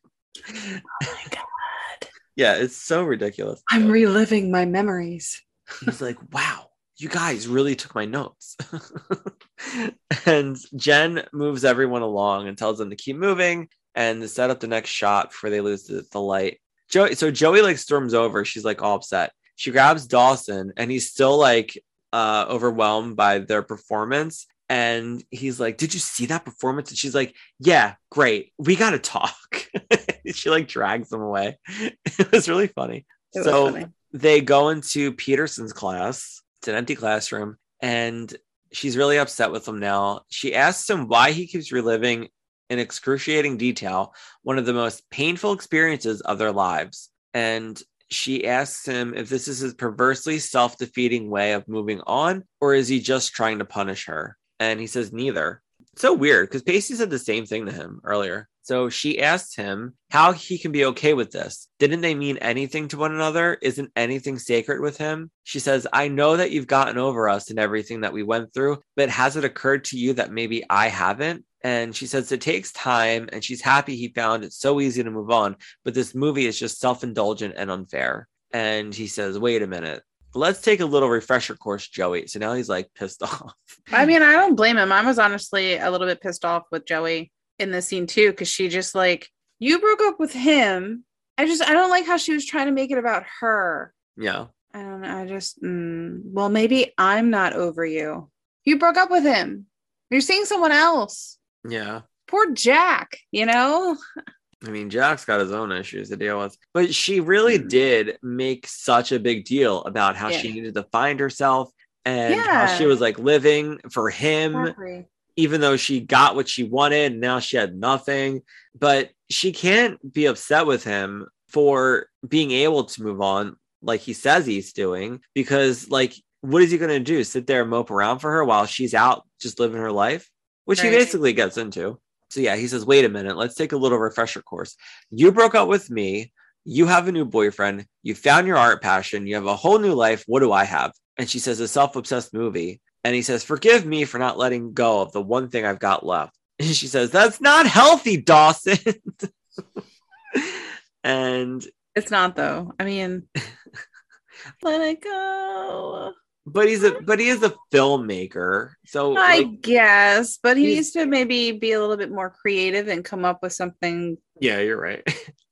oh my god Yeah, it's so ridiculous. I'm reliving my memories. He's like, wow, you guys really took my notes. and Jen moves everyone along and tells them to keep moving and to set up the next shot before they lose the, the light. Joey, so Joey like storms over. She's like all upset. She grabs Dawson and he's still like uh overwhelmed by their performance. And he's like, Did you see that performance? And she's like, Yeah, great. We gotta talk. she like drags him away. It was really funny. Was so funny. they go into Peterson's class. It's an empty classroom, and she's really upset with him now. She asks him why he keeps reliving in excruciating detail one of the most painful experiences of their lives. And she asks him if this is his perversely self defeating way of moving on, or is he just trying to punish her? And he says neither. So weird because Pacey said the same thing to him earlier. So she asks him how he can be okay with this. Didn't they mean anything to one another? Isn't anything sacred with him? She says, I know that you've gotten over us and everything that we went through, but has it occurred to you that maybe I haven't? And she says it takes time, and she's happy he found it so easy to move on. But this movie is just self indulgent and unfair. And he says, Wait a minute. Let's take a little refresher course, Joey. So now he's like pissed off. I mean, I don't blame him. I was honestly a little bit pissed off with Joey in this scene too, because she just like, you broke up with him. I just, I don't like how she was trying to make it about her. Yeah. I don't know. I just, mm, well, maybe I'm not over you. You broke up with him. You're seeing someone else. Yeah. Poor Jack, you know? I mean, Jack's got his own issues to deal with, but she really Mhm. did make such a big deal about how she needed to find herself and how she was like living for him, Exactly. even though she got what she wanted and now she had nothing. But she can't be upset with him for being able to move on like he says he's doing because, like, what is he going to do? Sit there and mope around for her while she's out just living her life, which he basically gets into. So yeah, he says, "Wait a minute, let's take a little refresher course. You broke up with me. You have a new boyfriend. You found your art passion. You have a whole new life. What do I have?" And she says, "A self-obsessed movie." And he says, "Forgive me for not letting go of the one thing I've got left." And she says, "That's not healthy, Dawson." and It's not though. I mean, let it go. But he's a but he is a filmmaker, so I like, guess, but he needs to maybe be a little bit more creative and come up with something. yeah, you're right.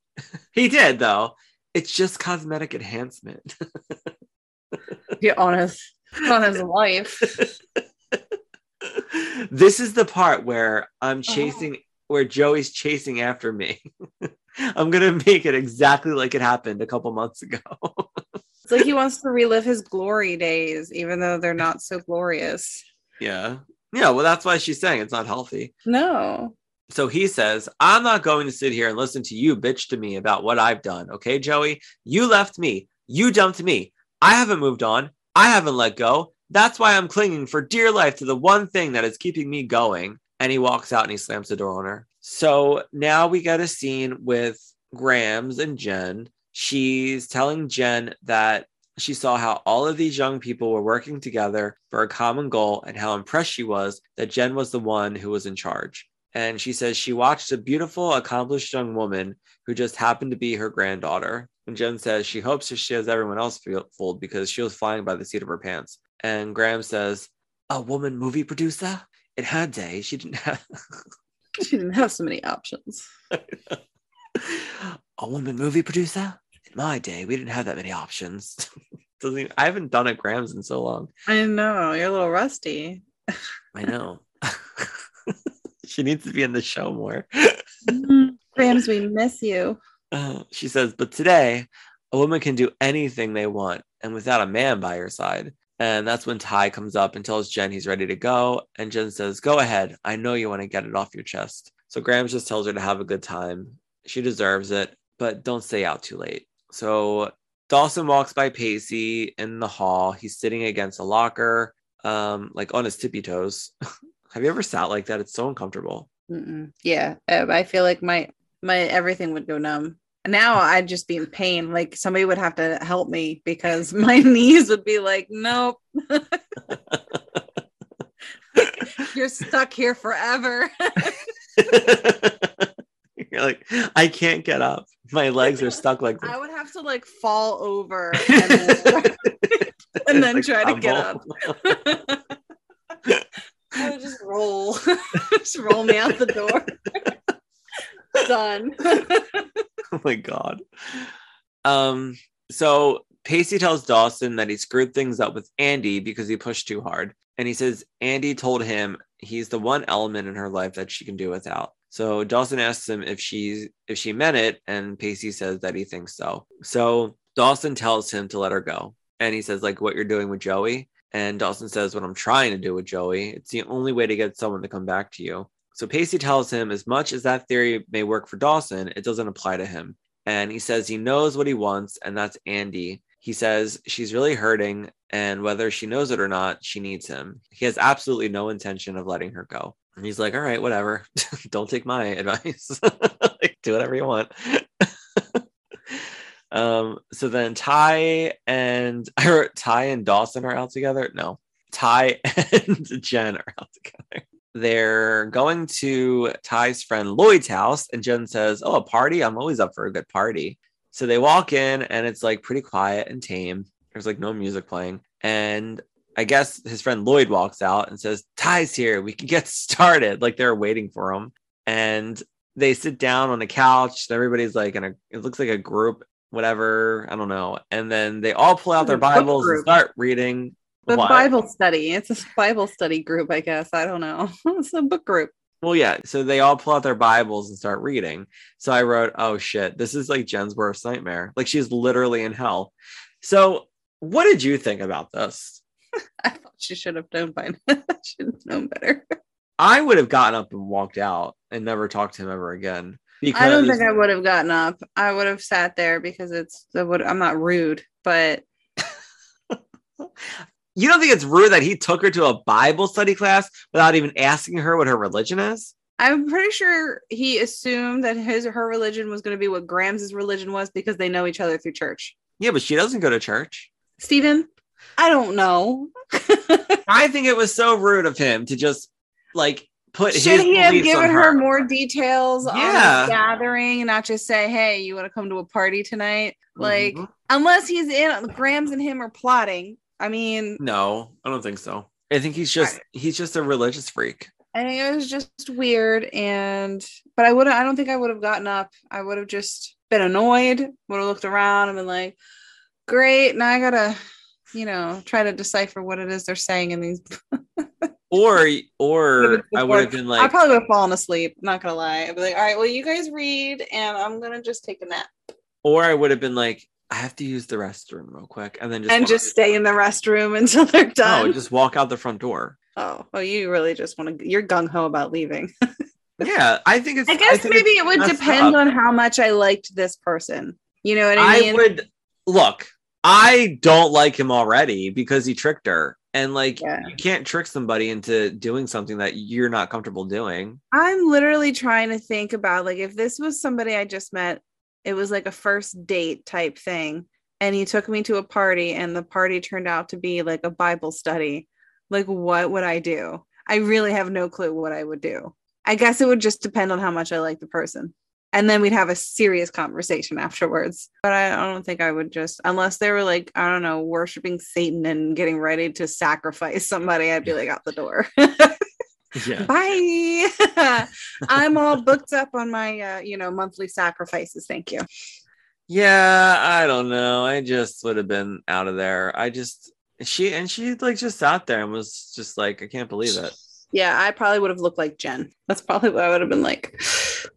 he did though. It's just cosmetic enhancement. Be honest on his life. this is the part where I'm Uh-huh. chasing, where Joey's chasing after me. I'm gonna make it exactly like it happened a couple months ago. It's like he wants to relive his glory days, even though they're not so glorious. yeah, yeah. Well, that's why she's saying it's not healthy. No. So he says, I'm not going to sit here and listen to you bitch to me about what I've done. Okay, Joey? You left me. You dumped me. I haven't moved on. I haven't let go. That's why I'm clinging for dear life to the one thing that is keeping me going. And he walks out and he slams the door on her. So now we get a scene with Grams and Jen. She's telling Jen that she saw how all of these young people were working together for a common goal and how impressed she was that Jen was the one who was in charge. And she says she watched a beautiful, accomplished young woman who just happened to be her granddaughter. And Jen says she hopes that she has everyone else fooled because she was flying by the seat of her pants. And Grams says, A woman movie producer? In her day, she didn't have She didn't have so many options. a woman movie producer? In my day, we didn't have that many options. Doesn't even- I haven't done it Grams in so long. I know. You're a little rusty. I know. she needs to be in the show more. Grams, we miss you. Uh, she says, but today, a woman can do anything they want and without a man by her side. And that's when Ty comes up and tells Jen he's ready to go. And Jen says, Go ahead. I know you want to get it off your chest. So Grams just tells her to have a good time. She deserves it, but don't stay out too late. So Dawson walks by Pacey in the hall. He's sitting against a locker, um, like on his tippy toes. have you ever sat like that? It's so uncomfortable. Mm-mm. Yeah, uh, I feel like my my everything would go numb. Now I'd just be in pain. Like somebody would have to help me because my knees would be like, nope, you're stuck here forever. You're like, I can't get up. My legs are stuck like this. I would have to like fall over and then, and then Like try to get up. I would just roll, just roll me out the door. Done. oh my god. Um, so Pacey tells Dawson that he screwed things up with Andy because he pushed too hard. And he says Andy told him he's the one element in her life that she can do without. So Dawson asks him if she's if she meant it, and Pacey says that he thinks so. So Dawson tells him to let her go. And he says, like what you're doing with Joey. And Dawson says, What I'm trying to do with Joey. It's the only way to get someone to come back to you. So Pacey tells him, as much as that theory may work for Dawson, it doesn't apply to him. And he says he knows what he wants, and that's Andy. He says she's really hurting, and whether she knows it or not, she needs him. He has absolutely no intention of letting her go. And he's like, All right, whatever. Don't take my advice. like, do whatever you want. um, so then Ty and I wrote Ty and Dawson are out together. No, Ty and Jen are out together they're going to Ty's friend Lloyd's house, and Jen says, Oh, a party? I'm always up for a good party. So they walk in, and it's like pretty quiet and tame. There's like no music playing. And I guess his friend Lloyd walks out and says, Ty's here. We can get started. Like they're waiting for him. And they sit down on the couch. And everybody's like in a, it looks like a group, whatever. I don't know. And then they all pull out their Bibles and start reading. The What? Bible study. It's a Bible study group, I guess. I don't know. it's a book group. Well, yeah. So they all pull out their Bibles and start reading. So I wrote, oh shit, this is like Jen's worst nightmare. Like she's literally in hell. So what did you think about this? I thought she should have known by now. should have known better. I would have gotten up and walked out and never talked to him ever again. Because I don't think I would have gotten up. I would have sat there because it's the would I'm not rude, but you don't think it's rude that he took her to a Bible study class without even asking her what her religion is? I'm pretty sure he assumed that his or her religion was going to be what Grams' religion was because they know each other through church. Yeah, but she doesn't go to church. Stephen, I don't know. I think it was so rude of him to just like put Should he have given on her more details on Yeah. the gathering and not just say, "Hey, you want to come to a party tonight?" Like, Mhm. unless he's in, Grams and him are plotting. I mean, No, I don't think so. I think he's just he's just a religious freak. I think it was just weird, and but I would I don't think I would have gotten up. I would have just been annoyed. Would have looked around and been like, "Great, now I gotta." You know, try to decipher what it is they're saying in these. Or or I would have been like I probably would have fallen asleep. Not gonna lie, I'd be like, "All right, well, you guys read, and I'm gonna just take a nap or I would have been like, I have to use the restroom real quick, and then just and just stay in the restroom until they're no, done." just walk out the front door. oh, well, you really just want to. You're gung ho about leaving. Yeah, I think it's. I guess think maybe it would depend up. on how much I liked this person. You know what I I mean? would look. I don't like him already because he tricked her, and like Yeah. you can't trick somebody into doing something that you're not comfortable doing. I'm literally trying to think about like if this was somebody I just met, it was like a first date type thing, and he took me to a party, and the party turned out to be like a Bible study. Like, what would I do? I really have no clue what I would do. I guess it would just depend on how much I like the person. And then we'd have a serious conversation afterwards. But I, I don't think I would just, unless they were like, I don't know, worshiping Satan and getting ready to sacrifice somebody, I'd be like out the door. Yeah. Bye. I'm all booked up on my, uh, you know, monthly sacrifices. Thank you. Yeah, I don't know. I just would have been out of there. I just she and she like just sat there and was just like, I can't believe it. Yeah, I probably would have looked like Jen. That's probably what I would have been like.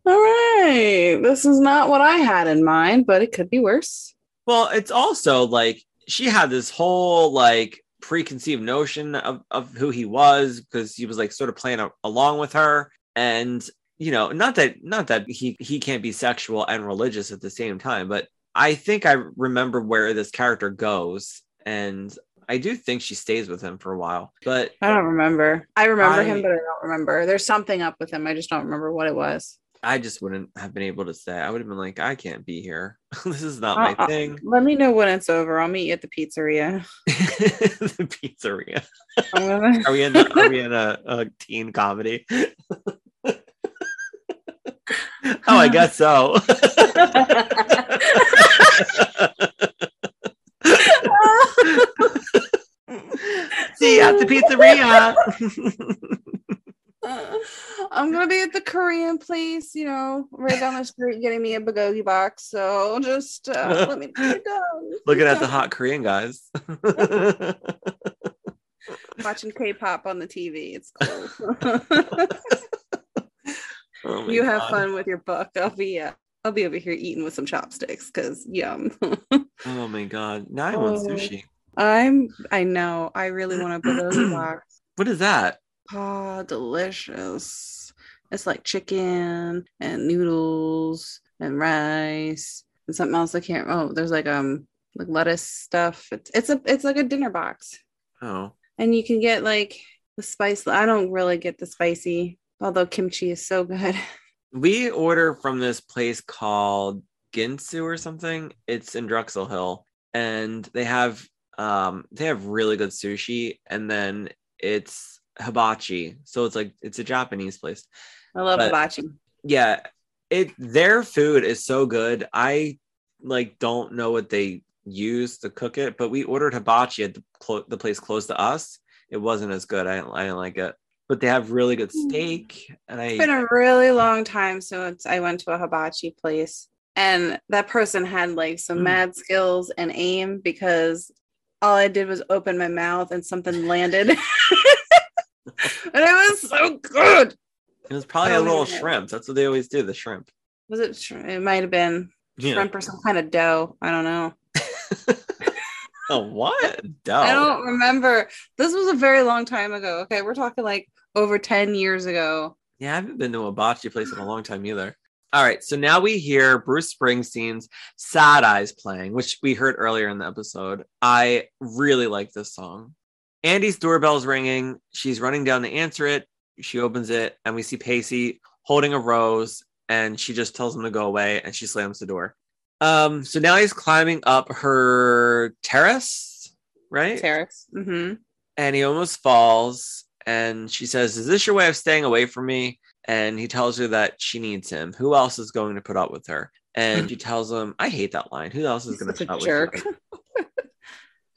All right, this is not what I had in mind, but it could be worse. Well, it's also like she had this whole like preconceived notion of, of who he was because he was like sort of playing a, along with her. And you know, not that not that he he can't be sexual and religious at the same time, but I think I remember where this character goes, and I do think she stays with him for a while. But I don't remember. I remember I- him, but I don't remember. There's something up with him. I just don't remember what it was. I just wouldn't have been able to say. I would have been like, I can't be here. this is not Uh, my uh, thing. Let me know when it's over. I'll meet you at the pizzeria. the pizzeria. Gonna- Are we in? Are we in a, a teen comedy? oh, I guess so. See you at the pizzeria. I'm gonna be at the Korean place, you know, right down the street, getting me a bulgogi box. So just uh, let me done. Looking at the hot Korean guys. watching K-pop on the TV. It's cool. Oh you have God. fun with your book. I'll be uh, I'll be over here eating with some chopsticks because yum. Oh my god. Now I want Oh. sushi. I'm I know I really want a bulgogi box. What is that? Oh, delicious. It's like chicken and noodles and rice and something else I can't oh there's like um like lettuce stuff. It's it's a it's like a dinner box. Oh. And you can get like the spice. I don't really get the spicy, although kimchi is so good. We order from this place called Ginsu or something. It's in Drexel Hill. And they have um they have really good sushi and then it's hibachi. So it's like it's a Japanese place. I love But- hibachi. yeah it their food is so good i like don't know what they use to cook it but we ordered hibachi at the, clo- the place close to us it wasn't as good i didn't, I didn't like it but they have really good steak and i It's been a really long time since I went to a hibachi place, and that person had like some Mm. mad skills and aim because all I did was open my mouth and something landed, and it was so good. it was probably a don't little shrimp that's what they always do the shrimp Was it? sh- It might have been yeah. shrimp or some kind of dough. I don't know. oh what Dough. I don't remember. This was a very long time ago. Okay, we're talking like over ten years ago. Yeah, I haven't been to a hibachi place in a long time either. All right, so now we hear Bruce Springsteen's Sad Eyes playing, which we heard earlier in the episode. I really like this song. Andy's doorbell's ringing. She's running down to answer it. She opens it, and we see Pacey holding a rose, and she just tells him to go away, and she slams the door. Um, so now he's climbing up her terrace, right? Terrace. Mm-hmm. and he almost falls. And she says, Is this your way of staying away from me? And he tells her that she needs him. Who else is going to put up with her? And she tells him, I hate that line. Who else is going to put up jerk. with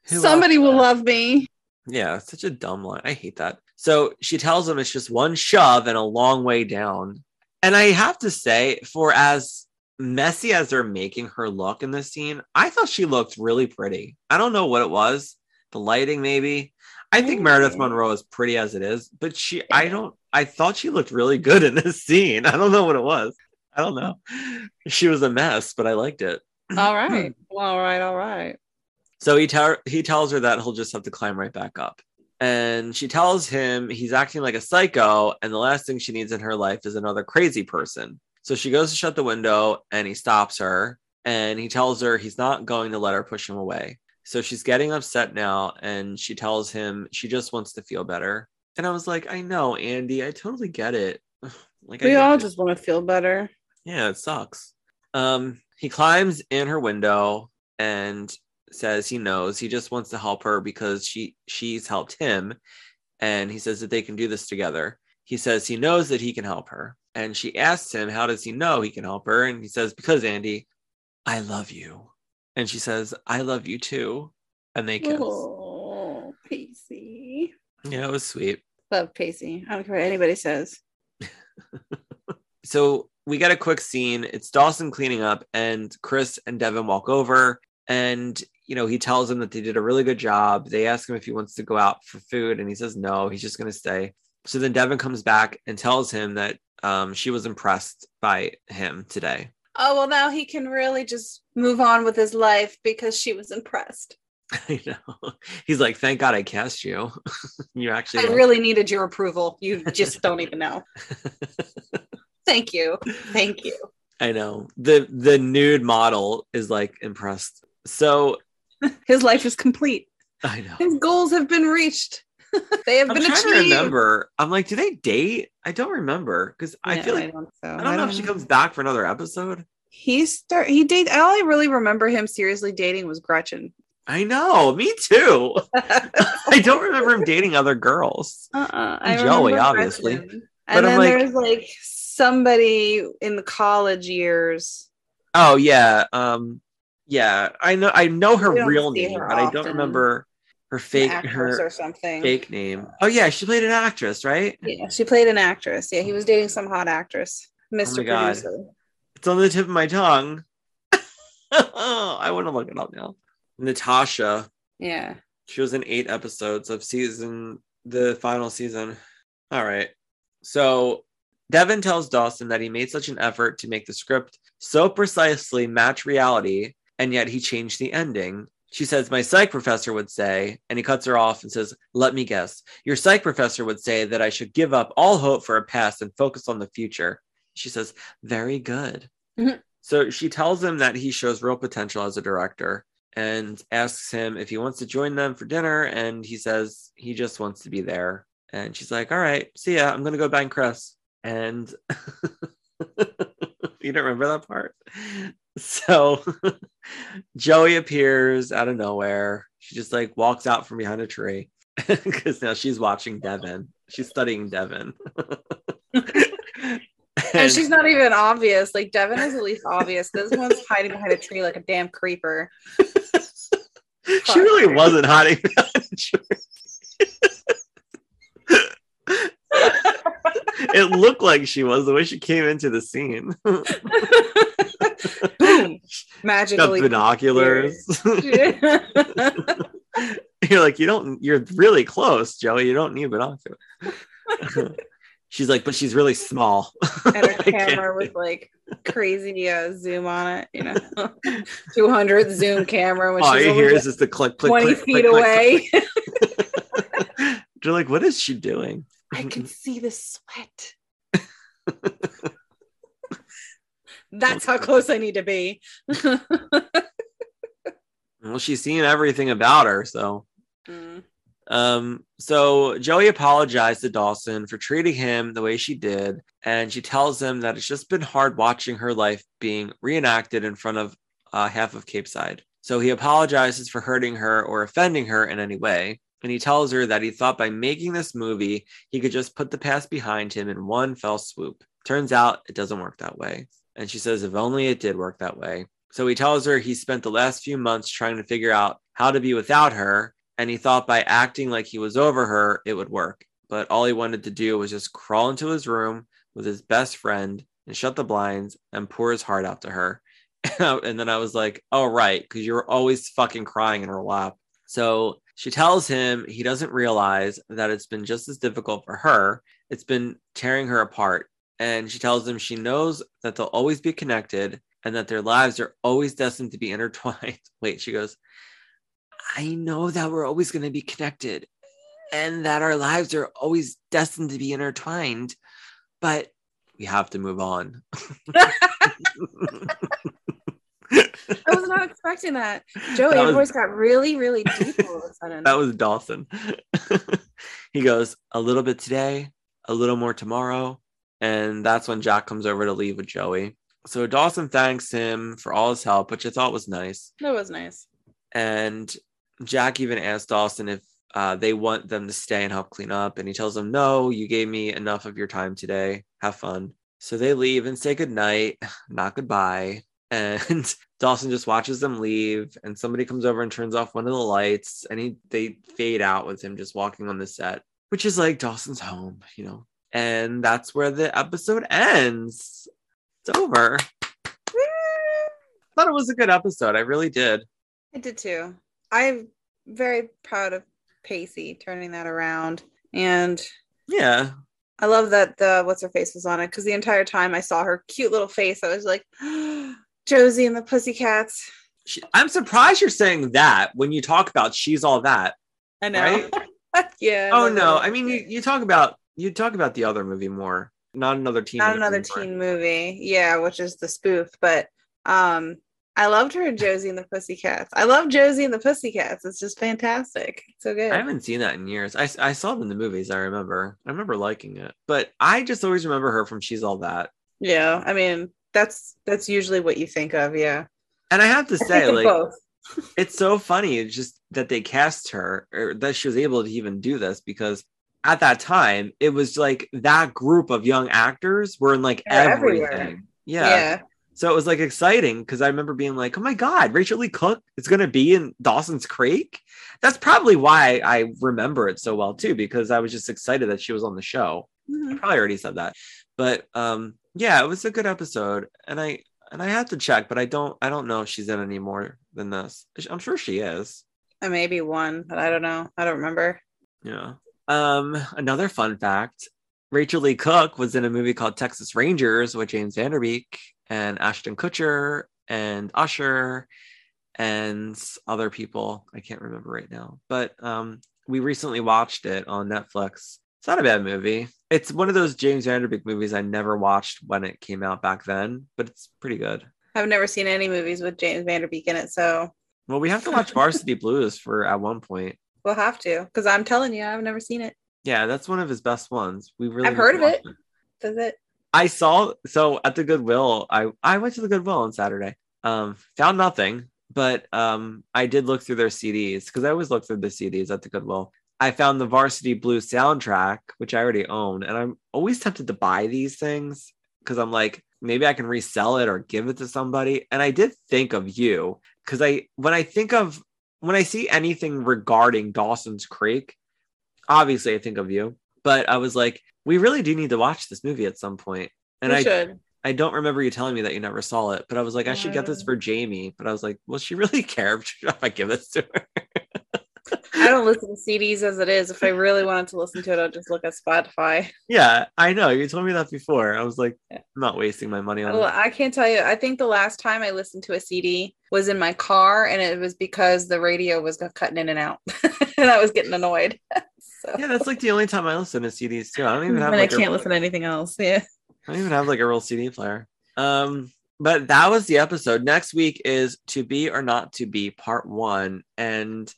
her?" Somebody will love me. Yeah, it's such a dumb line. I hate that. So she tells him it's just one shove and a long way down. And I have to say, for as messy as they're making her look in this scene, I thought she looked really pretty. I don't know what it was. The lighting, maybe. I think Mm. Meredith Monroe is pretty as it is, but she, I don't, I thought she looked really good in this scene. I don't know what it was. I don't know. She was a mess, but I liked it. All right. all right. All right. So he tell he tells her that he'll just have to climb right back up. And she tells him he's acting like a psycho, and the last thing she needs in her life is another crazy person. So she goes to shut the window and he stops her and he tells her he's not going to let her push him away. So she's getting upset now and she tells him she just wants to feel better. And I was like, I know, Andy, I totally get it. Like We all it. just want to feel better. Yeah, it sucks. Um, he climbs in her window and says he knows he just wants to help her because she she's helped him, and he says that they can do this together. He says he knows that he can help her, and she asks him, "How does he know he can help her?" And he says, "Because Andy, I love you." And she says, "I love you too," and they kiss. Oh, Pacey. Yeah, it was sweet. Love Pacey. I don't care what anybody says. so we get a quick scene. It's Dawson cleaning up, and Chris and Devin walk over, and you know he tells them that they did a really good job. They ask him if he wants to go out for food, and he says no. He's just going to stay. So then Devin comes back and tells him that um, she was impressed by him today. Oh, well, now he can really just move on with his life because she was impressed. I know. He's like, "Thank God I cast you. you actually." I like- really needed your approval. You just don't even know. Thank you. Thank you. I know the the nude model is like impressed. So His life is complete. I know. His goals have been reached. they have I'm been trying achieved. to remember. I'm like, do they date? I don't remember because I feel like I don't, so. I don't know if she comes back for another episode. He start. He date. All I really remember him seriously dating was Gretchen. I know, me too. I don't remember him dating other girls. Uh-uh. And Joey, obviously. And But I'm then like- there's like somebody in the college years. Oh yeah. Um yeah, I know I know her real name, her but I don't remember her fake her or something. fake name. Oh yeah, she played an actress, right? Yeah, she played an actress. Yeah, he was dating some hot actress, Mr. Oh God. Producer. It's on the tip of my tongue. oh, I want to look it up now. Natasha. Yeah. She was in eight episodes of season the final season. All right. So Devin tells Dawson that he made such an effort to make the script so precisely match reality, and yet he changed the ending. She says, My psych professor would say, and he cuts her off and says, Let me guess. Your psych professor would say that I should give up all hope for a past and focus on the future. She says, Very good. Mhm. So she tells him that he shows real potential as a director and asks him if he wants to join them for dinner. And he says he just wants to be there. And she's like, All right, see ya. I'm going to go bang Chris. And you don't remember that part? So Joey appears out of nowhere. She just like walks out from behind a tree because now she's watching Devin. She's studying Devin. And she's not even obvious. Like Devin is at least obvious. This one's hiding behind a tree like a damn creeper. she really wasn't hiding behind a tree. it looked like she was the way she came into the scene. Boom. Got Magically. binoculars. you're like, you don't, you're really close, Joey. You don't need binoculars. she's like, but she's really small. and her camera with like crazy uh, zoom on it, you know, 200 zoom camera when All you hear is just the click, click, 20 click, feet click, click, away. click. You're like, what is she doing? I can see the sweat. That's how close I need to be. Well, she's seeing everything about her, so Mm. Um, so Joey apologized to Dawson for treating him the way she did, and she tells him that it's just been hard watching her life being reenacted in front of uh, half of Capeside. So he apologizes for hurting her or offending her in any way. And he tells her that he thought by making this movie, he could just put the past behind him in one fell swoop. Turns out it doesn't work that way. And she says, if only it did work that way. So he tells her he spent the last few months trying to figure out how to be without her. And he thought by acting like he was over her, it would work. But all he wanted to do was just crawl into his room with his best friend and shut the blinds and pour his heart out to her. and then I was like, oh, right, because you were always fucking crying in her lap. So she tells him he doesn't realize that it's been just as difficult for her. It's been tearing her apart. And she tells him she knows that they'll always be connected and that their lives are always destined to be intertwined. Wait, she goes, I know that we're always going to be connected and that our lives are always destined to be intertwined, but we have to move on. I was not expecting that. Joey, That was- voice got really, really deep all of a sudden. that was Dawson. he goes, a little bit today, a little more tomorrow. And that's when Jack comes over to leave with Joey. So Dawson thanks him for all his help, which I thought was nice. that was nice. And Jack even asks Dawson if uh, they want them to stay and help clean up. And he tells them, No, you gave me enough of your time today. Have fun. So they leave and say goodnight, not goodbye. And Dawson just watches them leave. And somebody comes over and turns off one of the lights. And he they fade out with him just walking on the set, which is like Dawson's home, you know. And that's where the episode ends. It's over. I thought it was a good episode. I really did. I did too. I'm very proud of Pacey turning that around. And Yeah. I love that the what's her face was on it because the entire time I saw her cute little face, I was like, Josie and the Pussycats. She, I'm surprised you're saying that when you talk about she's all that. I know. Right? yeah. Oh no, I mean you, you talk about you talk about the other movie more, not another teen. not movie another more. teen movie. Yeah, which is the spoof. But um I loved her in Josie and the Pussycats. I love Josie and the Pussycats. It's just fantastic. It's so good. I haven't seen that in years. I, I saw it in the movies. I remember. I remember liking it, but I just always remember her from She's All That. yeah, I mean that's that's usually what you think of. Yeah. And I have to say, like, both. it's so funny. It's just that they cast her, or that she was able to even do this because at that time, it was like that group of young actors were in like They're everything. everywhere. Yeah. yeah. So it was like exciting because I remember being like, oh my God, Rachael Leigh Cook is going to be in Dawson's Creek. That's probably why I remember it so well too, because I was just excited that she was on the show. I Mhm. probably already said that. But um, yeah, it was a good episode. And I, and I had to check, but I don't, I don't know if she's in any more than this. I'm sure she is. Uh, Maybe one, but I don't know. I don't remember. Yeah. Um, another fun fact Rachael Leigh Cook was in a movie called Texas Rangers with James Van Der Beek and Ashton Kutcher and Usher and other people. I can't remember right now, but um, we recently watched it on Netflix. It's not a bad movie. It's one of those James Van Der Beek movies I never watched when it came out back then, but it's pretty good. I've never seen any movies with James Van Der Beek in it, so Well, we have to watch Varsity Blues for at one point. We'll have to. Because I'm telling you, I've never seen it. Yeah, that's one of his best ones. We really I've heard of watch it. Does it? I saw so at the Goodwill. I I went to the Goodwill on Saturday. Um, found nothing, but um, I did look through their CDs because I always look through the CDs at the Goodwill. I found the Varsity Blues soundtrack, which I already own, and I'm always tempted to buy these things because I'm like, maybe I can resell it or give it to somebody. And I did think of you because I when I think of when I see anything regarding Dawson's Creek, obviously I think of you. But I was like, we really do need to watch this movie at some point. And we I should. I don't remember you telling me that you never saw it, but I was like, I should get this Uh. for Jamie. But I was like, will she really care if I give this to her? I don't listen to CDs as it is. If I really wanted to listen to it, I'll just look at Spotify. yeah, I know. You told me that before. I was like, Yeah. I'm not wasting my money on Well, it. I can't tell you. I think the last time I listened to a CD was in my car, and it was because the radio was cutting in and out, and I was getting annoyed. so Yeah, that's like the only time I listen to CDs too. I don't even have when like I a- can't listen to anything else. Yeah. I don't even have like a real CD player. Um, but that was the episode. Next week is to be or not to be part one, and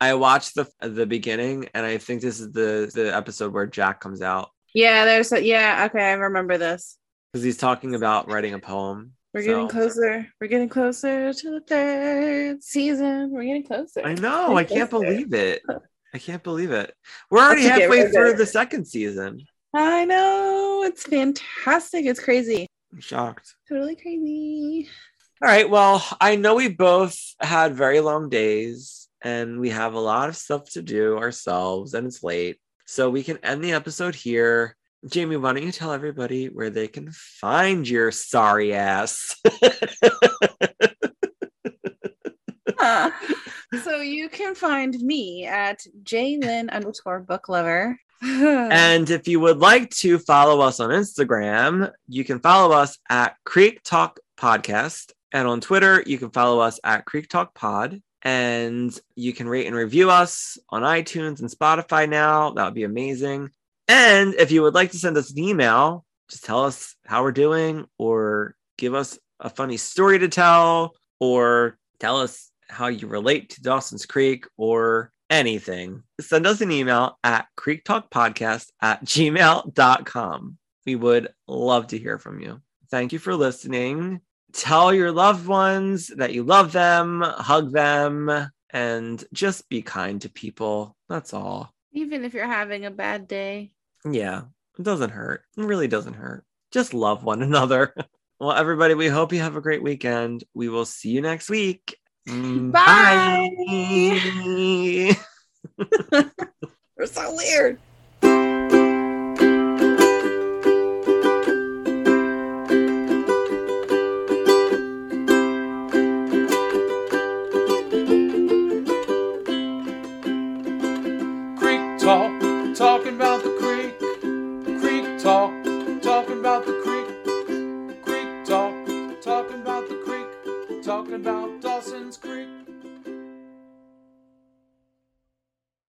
I watched the the beginning, and I think this is the the episode where Jack comes out Yeah, there's a, yeah, okay, I remember this. because he's talking about writing a poem. We're getting closer. We're getting closer to the third season. We're getting closer. I know. I can't Closer. believe it. I can't believe it. We're already halfway through the second season. I know. It's fantastic. It's crazy. I'm shocked. Totally crazy. All right. Well, I know we both had very long days and we have a lot of stuff to do ourselves and it's late. So we can end the episode here. Jamie, why don't you tell everybody where they can find your sorry ass? So you can find me at jlyn underscore book lover. and if you would like to follow us on Instagram, you can follow us at Creek Talk Podcast. And on Twitter, you can follow us at Creek Talk Pod. And you can rate and review us on iTunes and Spotify now. That would be amazing. And if you would like to send us an email, just tell us how we're doing or give us a funny story to tell or tell us how you relate to Dawson's Creek or anything. Send us an email at creektalkpodcast at gmail.com. We would love to hear from you. Thank you for listening. Tell your loved ones that you love them, hug them, and just be kind to people. That's all. Even if you're having a bad day. Yeah, it doesn't hurt. It really doesn't hurt. Just love one another. well, everybody, we hope you have a great weekend. We will see you next week. Mm, Bye. Bye. We're so weird. talking about Dawson's Creek.